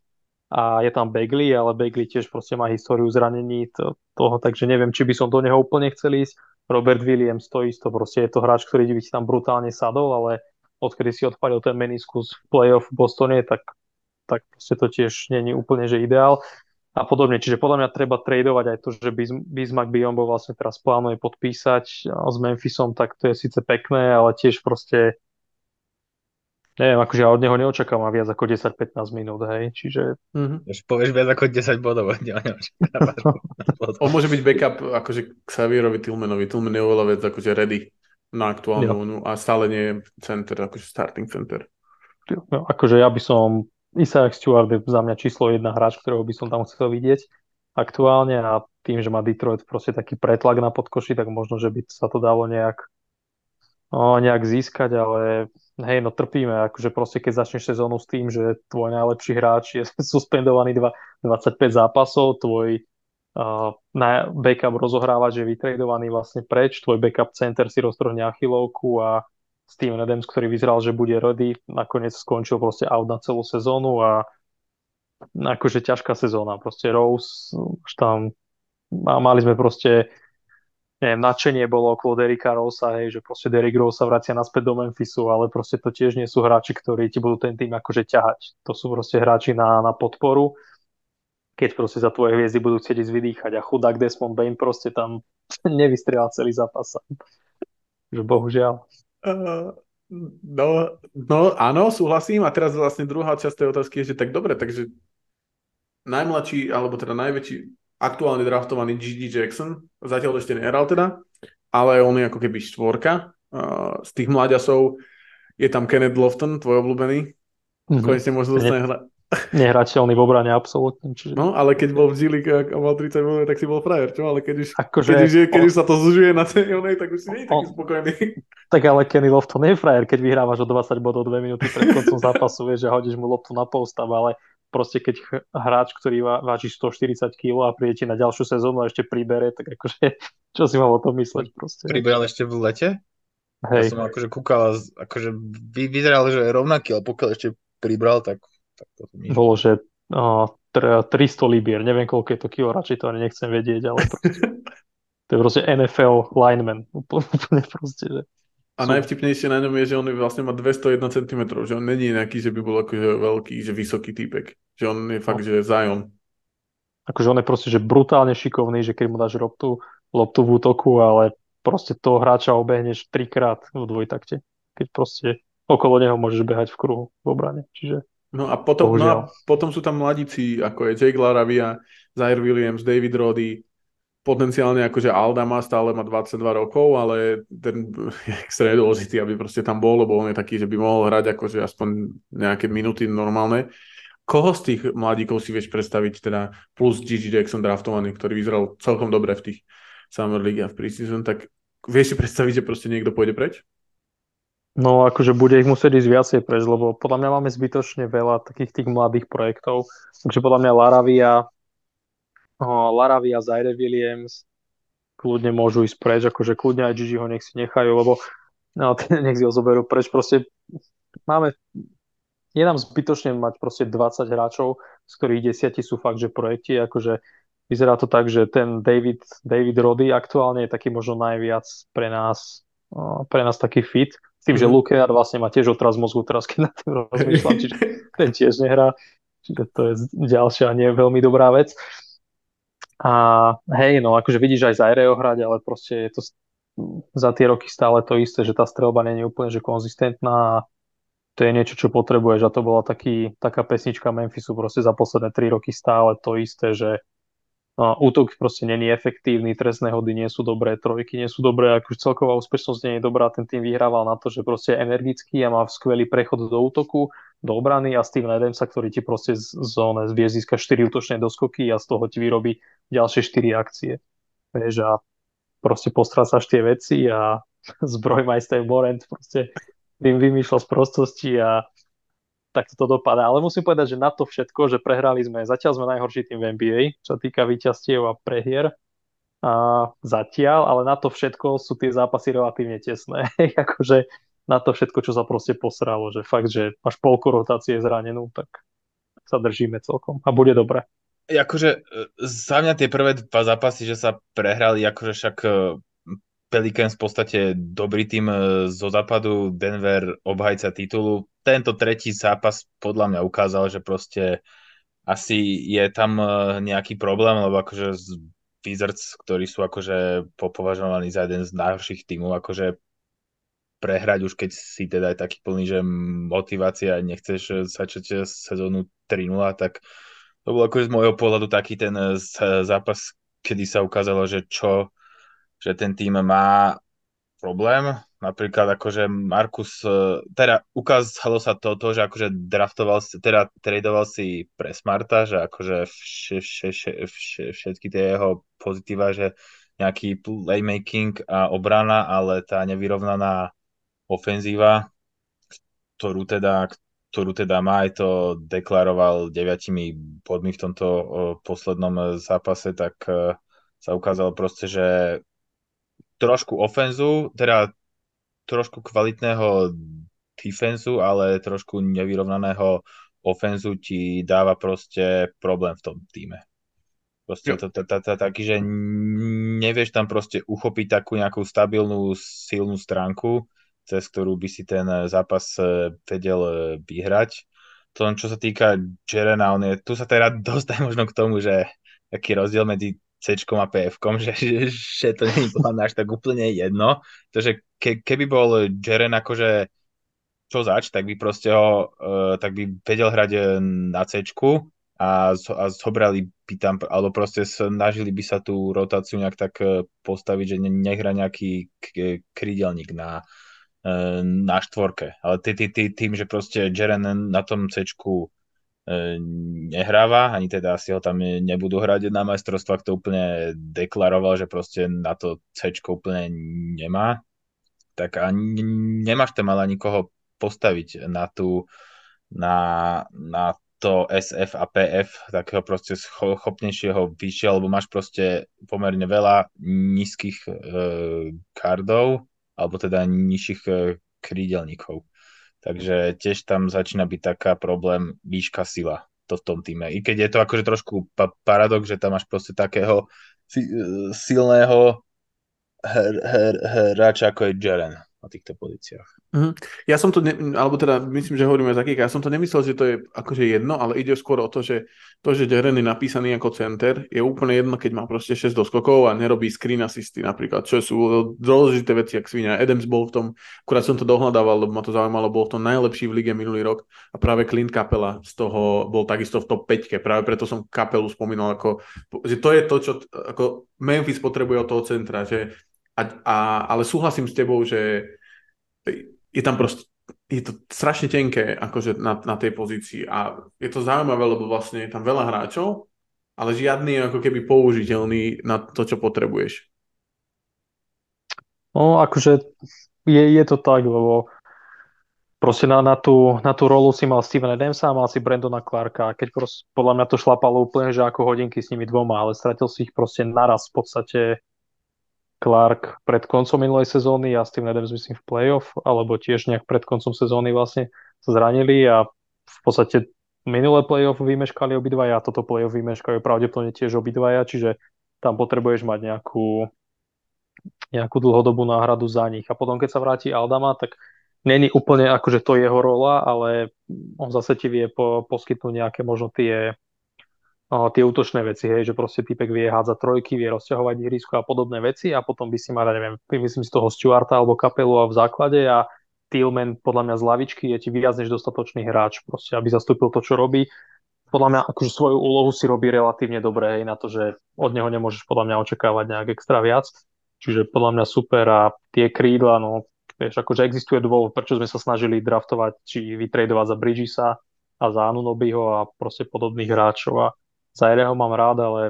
A je tam Bagley, ale Bagley tiež proste má históriu zranení to, toho, takže neviem, či by som do neho úplne chcel ísť. Robert Williams, to isto, proste je to hráč, ktorý by si tam brutálne sadol, ale odkedy si odpadil ten meniskus v playoff v Bostone, tak, tak proste to tiež není úplne že ideál a podobne. Čiže podľa mňa treba tradovať aj to, že Bismarck Biombo vlastne teraz plánuje podpísať s Memphisom, tak to je síce pekné, ale tiež proste neviem, akože ja od neho neočakávam viac ako 10-15 minút, hej, čiže... Mm-hmm. Už povieš viac ako 10 bodov od [LAUGHS] neho [LAUGHS] [LAUGHS] On môže byť backup akože Xavierovi Tillmanovi, Tillman je oveľa viac akože ready na aktuálnu jo. a stále nie je center, akože starting center. Jo, akože ja by som Isaac Stewart je za mňa číslo jedna hráč, ktorého by som tam chcel vidieť aktuálne a tým, že má Detroit proste taký pretlak na podkoši, tak možno, že by sa to dalo nejak no, nejak získať, ale hej, no trpíme, akože proste keď začneš sezónu s tým, že tvoj najlepší hráč je [LAUGHS] suspendovaný 25 zápasov, tvoj na backup rozohrávať, že je vytredovaný vlastne preč, tvoj backup center si roztrhne achilovku a Steven Adams, ktorý vyzeral, že bude ready, nakoniec skončil proste out na celú sezónu a akože ťažká sezóna, proste Rose, už tam a mali sme proste neviem, nadšenie bolo okolo Derricka Rosa, hej, že proste Derrick Rose sa vracia naspäť do Memphisu, ale proste to tiež nie sú hráči, ktorí ti budú ten tým akože ťahať. To sú proste hráči na, na podporu keď proste za tvoje hviezdy budú chcieť ísť vydýchať a chudák Desmond Bain proste tam [LAUGHS] nevystrieľa celý zápas. Že bohužiaľ. Uh, no, no áno, súhlasím. A teraz vlastne druhá časť tej otázky je, že tak dobre, takže najmladší, alebo teda najväčší aktuálne draftovaný G.D. Jackson, zatiaľ ešte nehral teda, ale on je ako keby štvorka. Uh, z tých mláďasov je tam Kenneth Lofton, tvoj obľúbený, Mm-hmm. Konečne možno dostane hra... Nehrateľný v obrane absolútne. Čiže... No, ale keď bol v Gili a mal 30 minút, tak si bol frajer, čo? Ale keď už, akože, keď už, je, keď už sa to zužuje na tej onej, tak už si nie je taký spokojný. Tak ale Kenny Lofton nie je frajer, keď vyhrávaš o 20 bodov 2 minúty pred koncom zápasu, vieš, že hodíš mu loptu na postav, ale proste keď hráč, ktorý váži 140 kg a príde ti na ďalšiu sezónu a ešte pribere, tak akože [LAUGHS] čo si mal o tom mysleť proste. Priberal ešte v lete? Hej. Ja som akože kúkal, akože vyzeral, že je rovnaký, ale pokiaľ ešte pribral, tak, tak to nie. Bolo, že uh, 300 libier, neviem koľko je to kilo, radšej to ani nechcem vedieť, ale proste, [LAUGHS] to je proste NFL lineman, úplne, úplne proste, že a najvtipnejšie na ňom je, že on vlastne má 201 cm, že on není nejaký, že by bol akože veľký, že vysoký typek. Že on je fakt, no. že Zion. Akože on je proste, že brutálne šikovný, že keď mu dáš loptu, loptu v útoku, ale proste toho hráča obehneš trikrát v dvojtakte. Keď proste okolo neho môžeš behať v kruhu v obrane. Čiže No a potom, no a potom sú tam mladíci, ako je Jake Laravia, Zaire Williams, David Roddy, potenciálne akože Alda má stále má 22 rokov, ale ten [LAUGHS] je extrémne dôležitý, aby proste tam bol, lebo on je taký, že by mohol hrať akože aspoň nejaké minuty normálne. Koho z tých mladíkov si vieš predstaviť, teda plus Gigi Jackson draftovaný, ktorý vyzeral celkom dobre v tých Summer League a v preseason, tak vieš si predstaviť, že proste niekto pôjde preč? No akože bude ich musieť ísť viacej preč, lebo podľa mňa máme zbytočne veľa takých tých mladých projektov. Takže podľa mňa Laravia, Laravia, Zaire Williams kľudne môžu ísť preč, akože kľudne aj Gigi ho nech si nechajú, lebo no, [LAUGHS] nech si ho zoberú preč. Proste máme, je nám zbytočne mať proste 20 hráčov, z ktorých desiatí sú fakt, že projekti, akože vyzerá to tak, že ten David, David Roddy aktuálne je taký možno najviac pre nás, pre nás taký fit, tým, že Lukear vlastne má tiež otraz mozgu teraz, keď na tým rozmýšľam, [LAUGHS] čiže ten tiež nehrá, čiže to je ďalšia nie veľmi dobrá vec. A hej, no akože vidíš aj Zaireo hrať, ale proste je to za tie roky stále to isté, že tá strelba nie je úplne že konzistentná a to je niečo, čo potrebuješ. A to bola taký, taká pesnička Memphisu proste za posledné 3 roky stále to isté, že útok proste není efektívny, trestné hody nie sú dobré, trojky nie sú dobré, akože celková úspešnosť nie je dobrá, ten tým vyhrával na to, že proste je energický a má skvelý prechod do útoku, do obrany a Steven Adamsa, ktorý ti proste z zóne vie získať 4 útočné doskoky a z toho ti vyrobí ďalšie 4 akcie. Vieš, a proste postrácaš tie veci a [LAUGHS] zbrojmajster Morent proste vym, vymýšľal z prostosti a tak to dopadá. Ale musím povedať, že na to všetko, že prehrali sme, zatiaľ sme najhorší tým v NBA, čo týka víťazstiev a prehier, a zatiaľ, ale na to všetko sú tie zápasy relatívne tesné. [LAUGHS] akože na to všetko, čo sa proste posralo, že fakt, že máš polku rotácie zranenú, tak sa držíme celkom a bude dobre. Akože e, za mňa tie prvé dva zápasy, že sa prehrali, akože však e, Pelicans v podstate dobrý tým e, zo západu, Denver obhajca titulu. Tento tretí zápas podľa mňa ukázal, že proste asi je tam nejaký problém, lebo akože Wizards, ktorí sú akože považovaní za jeden z najhorších tímov, akože prehrať už keď si teda aj taký plný, že motivácia nechceš začať sezónu 3-0, tak to bol akože z môjho pohľadu taký ten zápas, kedy sa ukázalo, že čo, že ten tým má problém. Napríklad akože Markus, eh, teda ukázalo sa to, to že akože draftoval, teda tradoval si pre Smarta, že akože vš, vš, vš, vš, všetky tie jeho pozitíva, že nejaký playmaking a obrana, ale tá nevyrovnaná ofenzíva, ktorú teda, ktorú teda má, aj to deklaroval deviatimi bodmi v tomto poslednom zápase, tak e, sa ukázalo proste, že trošku ofenzu, teda trošku kvalitného defenzu, ale trošku nevyrovnaného ofenzu ti dáva proste problém v tom týme. Proste to, to, to, to, taký, že nevieš tam proste uchopiť takú nejakú stabilnú, silnú stránku, cez ktorú by si ten zápas eh, vedel eh, vyhrať. To, čo sa týka Jerena, on je, tu sa teda [LAUGHS] dostane možno k tomu, že aký rozdiel medzi C a PF, že, že, to nie je až tak úplne jedno. To, že ke, keby bol Jeren akože čo zač, tak by proste ho, uh, tak by vedel hrať na C a, a zobrali by tam, alebo proste snažili by sa tú rotáciu nejak tak postaviť, že nehra nejaký krídelník na, na štvorke. Ale ty, ty, ty, tým, že proste Jeren na tom C nehráva, ani teda asi ho tam nebudú hrať na majstrovstvách, to úplne deklaroval, že proste na to C úplne nemá, tak ani nemáš tam ale nikoho postaviť na tú na, na to SF a PF, takého proste schopnejšieho vyššie, lebo máš proste pomerne veľa nízkych e, kardov, alebo teda nižších e, krídelníkov. Takže tiež tam začína byť taká problém výška sila to v tom týme. I keď je to akože trošku pa- paradox, že tam máš proste takého si- silného her- her- hráča ako je Jaren na týchto pozíciách. Uh-huh. Ja som to, ne, alebo teda myslím, že hovoríme z akých, ja som to nemyslel, že to je akože jedno, ale ide skôr o to, že to, že Jaren je napísaný ako center, je úplne jedno, keď má proste 6 doskokov a nerobí screen assisty napríklad, čo sú dôležité veci, ak svinia. Adams bol v tom, akurát som to dohľadával, lebo ma to zaujímalo, bol to najlepší v lige minulý rok a práve Clint Capela z toho bol takisto v top 5, práve preto som Capelu spomínal ako, že to je to, čo ako Memphis potrebuje od toho centra, že a, a, ale súhlasím s tebou, že je tam proste je to strašne tenké akože na, na tej pozícii a je to zaujímavé, lebo vlastne je tam veľa hráčov, ale žiadny je ako keby použiteľný na to, čo potrebuješ. No, akože je, je to tak, lebo proste na, na, tú, na tú rolu si mal Steven Adamsa a mal si Brandona Clarka. Keď proste, podľa mňa to šlapalo úplne, že ako hodinky s nimi dvoma, ale stratil si ich proste naraz v podstate Clark pred koncom minulej sezóny a Steven Adams myslím v playoff, alebo tiež nejak pred koncom sezóny vlastne sa zranili a v podstate minulé playoff vymeškali obidvaja a toto playoff vymeškajú pravdepodobne tiež obidvaja, čiže tam potrebuješ mať nejakú, nejakú dlhodobú náhradu za nich. A potom, keď sa vráti Aldama, tak není úplne akože to jeho rola, ale on zase ti vie po, poskytnúť nejaké možno tie tie útočné veci, hej, že proste typek vie hádzať trojky, vie rozťahovať ihrisko a podobné veci a potom by si mal, neviem, myslím si toho Stuarta alebo kapelu a v základe a Tillman podľa mňa z lavičky je ti viac než dostatočný hráč, proste, aby zastúpil to, čo robí. Podľa mňa akože svoju úlohu si robí relatívne dobre, hej, na to, že od neho nemôžeš podľa mňa očakávať nejak extra viac. Čiže podľa mňa super a tie krídla, no vieš, akože existuje dôvod, prečo sme sa snažili draftovať, či vytredovať za Bridgesa a za Anunobyho a proste podobných hráčov a Zaireho mám rád, ale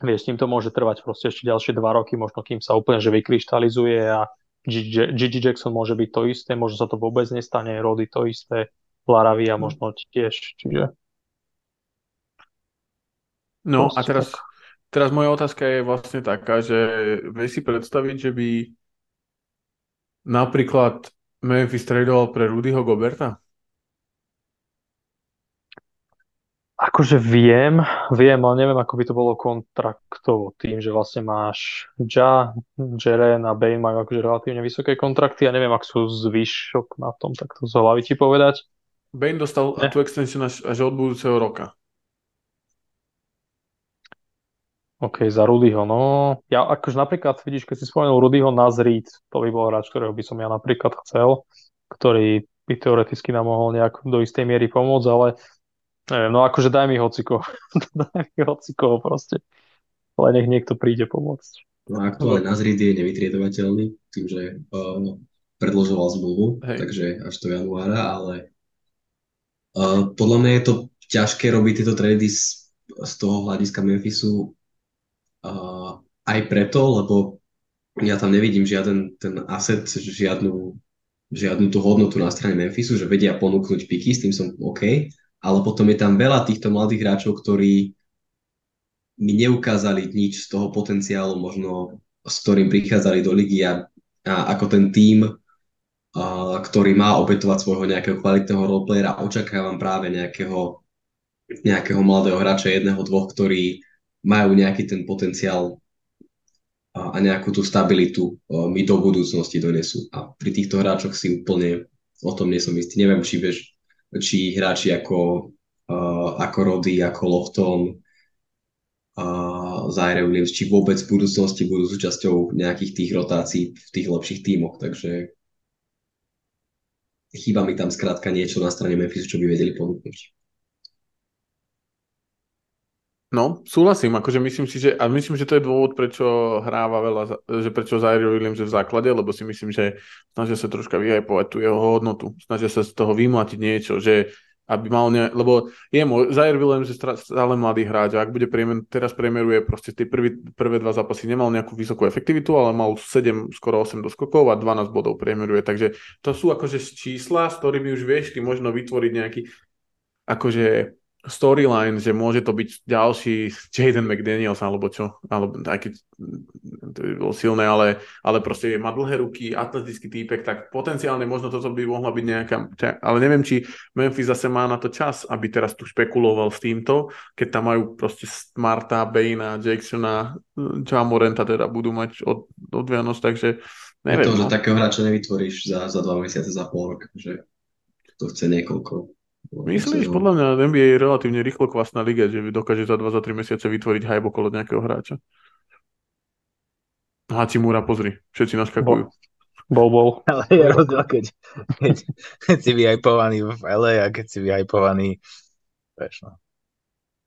vieš, tým to môže trvať proste ešte ďalšie dva roky, možno kým sa úplne že vykryštalizuje a Gigi Jackson môže byť to isté, možno sa to vôbec nestane, Rody to isté, Laravi a možno tiež, čiže... No a teraz, teraz moja otázka je vlastne taká, že vieš si predstaviť, že by napríklad Memphis tradoval pre Rudyho Goberta? Akože viem, viem, ale neviem, ako by to bolo kontraktovo tým, že vlastne máš Ja, Jeren a Bane majú akože relatívne vysoké kontrakty a neviem, ak sú zvyšok na tom, tak to z hlavy ti povedať. Bane dostal ne? tú extension až, až od budúceho roka. OK, za Rudyho, no. Ja akože napríklad, vidíš, keď si spomenul Rudyho Nazrid, to by bol hráč, ktorého by som ja napríklad chcel, ktorý by teoreticky nám mohol nejak do istej miery pomôcť, ale Neviem, no akože daj mi hociko. [LAUGHS] daj mi hociko proste. Ale nech niekto príde pomôcť. No aktuálne Nazrid je nevytriedovateľný tým, že uh, predložoval zmluvu, Hej. takže až do januára, ale uh, podľa mňa je to ťažké robiť tieto trady z, z toho hľadiska Memphisu uh, aj preto, lebo ja tam nevidím žiaden ten asset, žiadnu, žiadnu tú hodnotu na strane Memphisu, že vedia ponúknuť piky, s tým som OK, ale potom je tam veľa týchto mladých hráčov, ktorí mi neukázali nič z toho potenciálu, možno s ktorým prichádzali do ligy a, a ako ten tím, a, ktorý má obetovať svojho nejakého kvalitného roleplayera, očakávam práve nejakého, nejakého mladého hráča, jedného, dvoch, ktorí majú nejaký ten potenciál a, a nejakú tú stabilitu a, mi do budúcnosti donesú. A pri týchto hráčoch si úplne o tom nie som istý. Neviem, či vieš či hráči ako, uh, ako Rody, ako Lofton, uh, Zaire Williams, či vôbec v budúcnosti budú súčasťou nejakých tých rotácií v tých lepších tímoch, takže chýba mi tam skrátka niečo na strane Memphisu, čo by vedeli ponúknuť. No, súhlasím, akože myslím si, že, a myslím, že to je dôvod, prečo hráva veľa, že prečo Zaire Williams je v základe, lebo si myslím, že snažia sa troška vyhajpovať tú jeho hodnotu, snažia sa z toho vymlatiť niečo, že aby mal ne, lebo je môj, Zaire Williams je stále mladý hráč a ak bude priemer, teraz priemeruje proste tie prvý, prvé dva zápasy nemal nejakú vysokú efektivitu, ale mal 7, skoro 8 doskokov a 12 bodov priemeruje, takže to sú akože čísla, s ktorými už vieš ty možno vytvoriť nejaký akože storyline, že môže to byť ďalší Jaden McDaniels alebo čo, alebo aj keď to by bolo silné, ale, ale proste má dlhé ruky, atletický týpek, tak potenciálne možno toto by mohla byť nejaká, ale neviem, či Memphis zase má na to čas, aby teraz tu špekuloval s týmto, keď tam majú proste Smarta, Baina, Jacksona, Jamorenta teda budú mať od, od Vianoc, takže neviem. To, no. takého hráča nevytvoríš za, za dva mesiace, za pol rok, že to chce niekoľko Myslíš, podľa mňa NBA je relatívne rýchlo kvasná liga, že dokáže za 2-3 mesiace vytvoriť hype okolo nejakého hráča. Hachimura, pozri, všetci naskakujú. Bol, bol. [LAUGHS] Ale je rozdiel, keď, keď, keď [LAUGHS] si vyhypovaný v LA a keď si vyhypovaný vieš, no.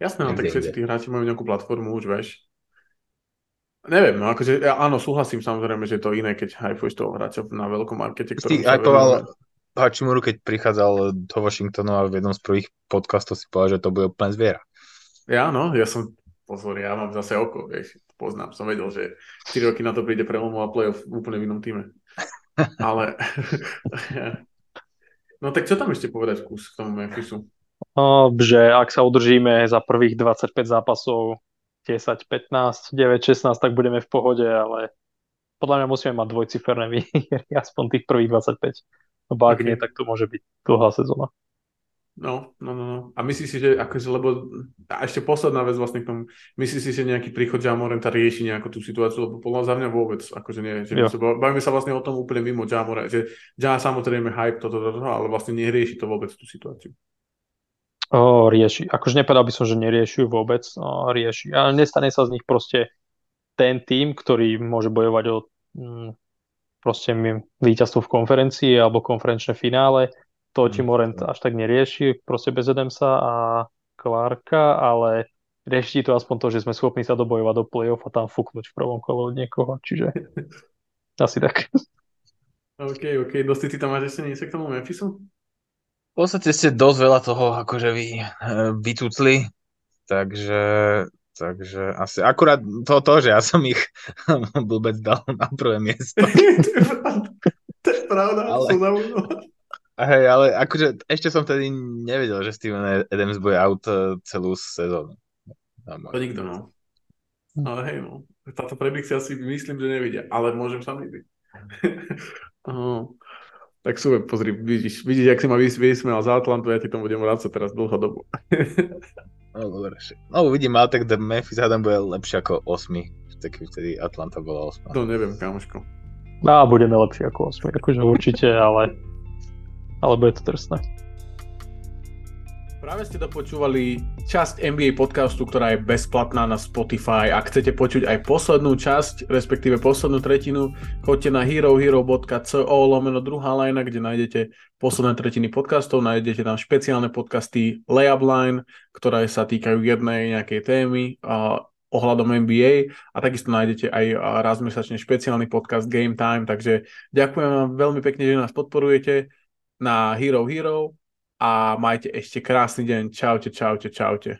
Jasné, no tak všetci tí hráči majú nejakú platformu už, vieš. Neviem, no akože, ja, áno, súhlasím samozrejme, že je to iné, keď hypuješ toho hráča na veľkom markete, ktorý... Si hypoval Hachimuru, keď prichádzal do Washingtonu a v jednom z prvých podcastov si povedal, že to bude úplne zviera. Ja, no, ja som, pozor, ja mám zase oko, vieš, poznám, som vedel, že 4 roky na to príde prelomová playoff v úplne v inom týme. [LAUGHS] Ale, [LAUGHS] no tak čo tam ešte povedať kus k tomu Memphisu? O, že ak sa udržíme za prvých 25 zápasov 10, 15, 9, 16, tak budeme v pohode, ale podľa mňa musíme mať dvojciferné [LAUGHS] výhry, aspoň tých prvých 25. Lebo ak okay. nie, tak to môže byť dlhá sezóna. No, no, no, no. A myslíš si, že akože, lebo a ešte posledná vec vlastne k tomu, myslíš si, že nejaký príchod Jamorenta rieši nejakú tú situáciu, lebo podľa za mňa vôbec, akože nie, že sa, bavíme sa vlastne o tom úplne mimo Jamora, že Ja samozrejme hype toto, toto, toto, ale vlastne nerieši to vôbec tú situáciu. O, rieši. Akože nepovedal by som, že nerieši vôbec, o, rieši. Ale nestane sa z nich proste ten tým, ktorý môže bojovať o mm, proste víťazstvo v konferencii alebo konferenčné finále. To mm. Morent až tak nerieši, proste bez Edemsa a Clarka, ale rieši to aspoň to, že sme schopní sa dobojovať do play-off a tam fúknuť v prvom kole od niekoho, čiže [LAUGHS] asi tak. OK, OK. Dosti, ty tam máš ešte niečo k tomu Memphisu? V podstate ste dosť veľa toho akože vy eh, vytúcli, takže Takže asi akurát to, to, že ja som ich [LAUGHS] vôbec dal na prvé miesto. [LAUGHS] to je pravda, ale, som Hej, ale akože ešte som tedy nevedel, že Steven Adams bude out e, celú sezónu. To nikto, no. Ale hej, no. Táto predikcia si myslím, že nevidia, ale môžem sa myliť. [LAUGHS] tak super, pozri, vidíš, vidíš, jak si ma vysmial za Atlantu, ja ti tomu budem vrácať teraz dlhodobo. No dobre, no uvidím, ale tak Memphis hádam bude lepšie ako 8. Tak vtedy Atlanta bola 8. To neviem, kamoško. No, budeme lepšie ako 8, akože určite, ale, ale bude to drsné. Práve ste dopočúvali časť NBA podcastu, ktorá je bezplatná na Spotify. Ak chcete počuť aj poslednú časť, respektíve poslednú tretinu, choďte na herohero.co lomeno druhá lajna, kde nájdete posledné tretiny podcastov, nájdete tam špeciálne podcasty Layup Line, ktoré sa týkajú jednej nejakej témy a ohľadom NBA a. Takisto nájdete aj raz mesačne špeciálny podcast Game Time, takže ďakujem vám veľmi pekne, že nás podporujete na Hero Hero a majte ešte krásny deň. Čaute, čaute, čaute.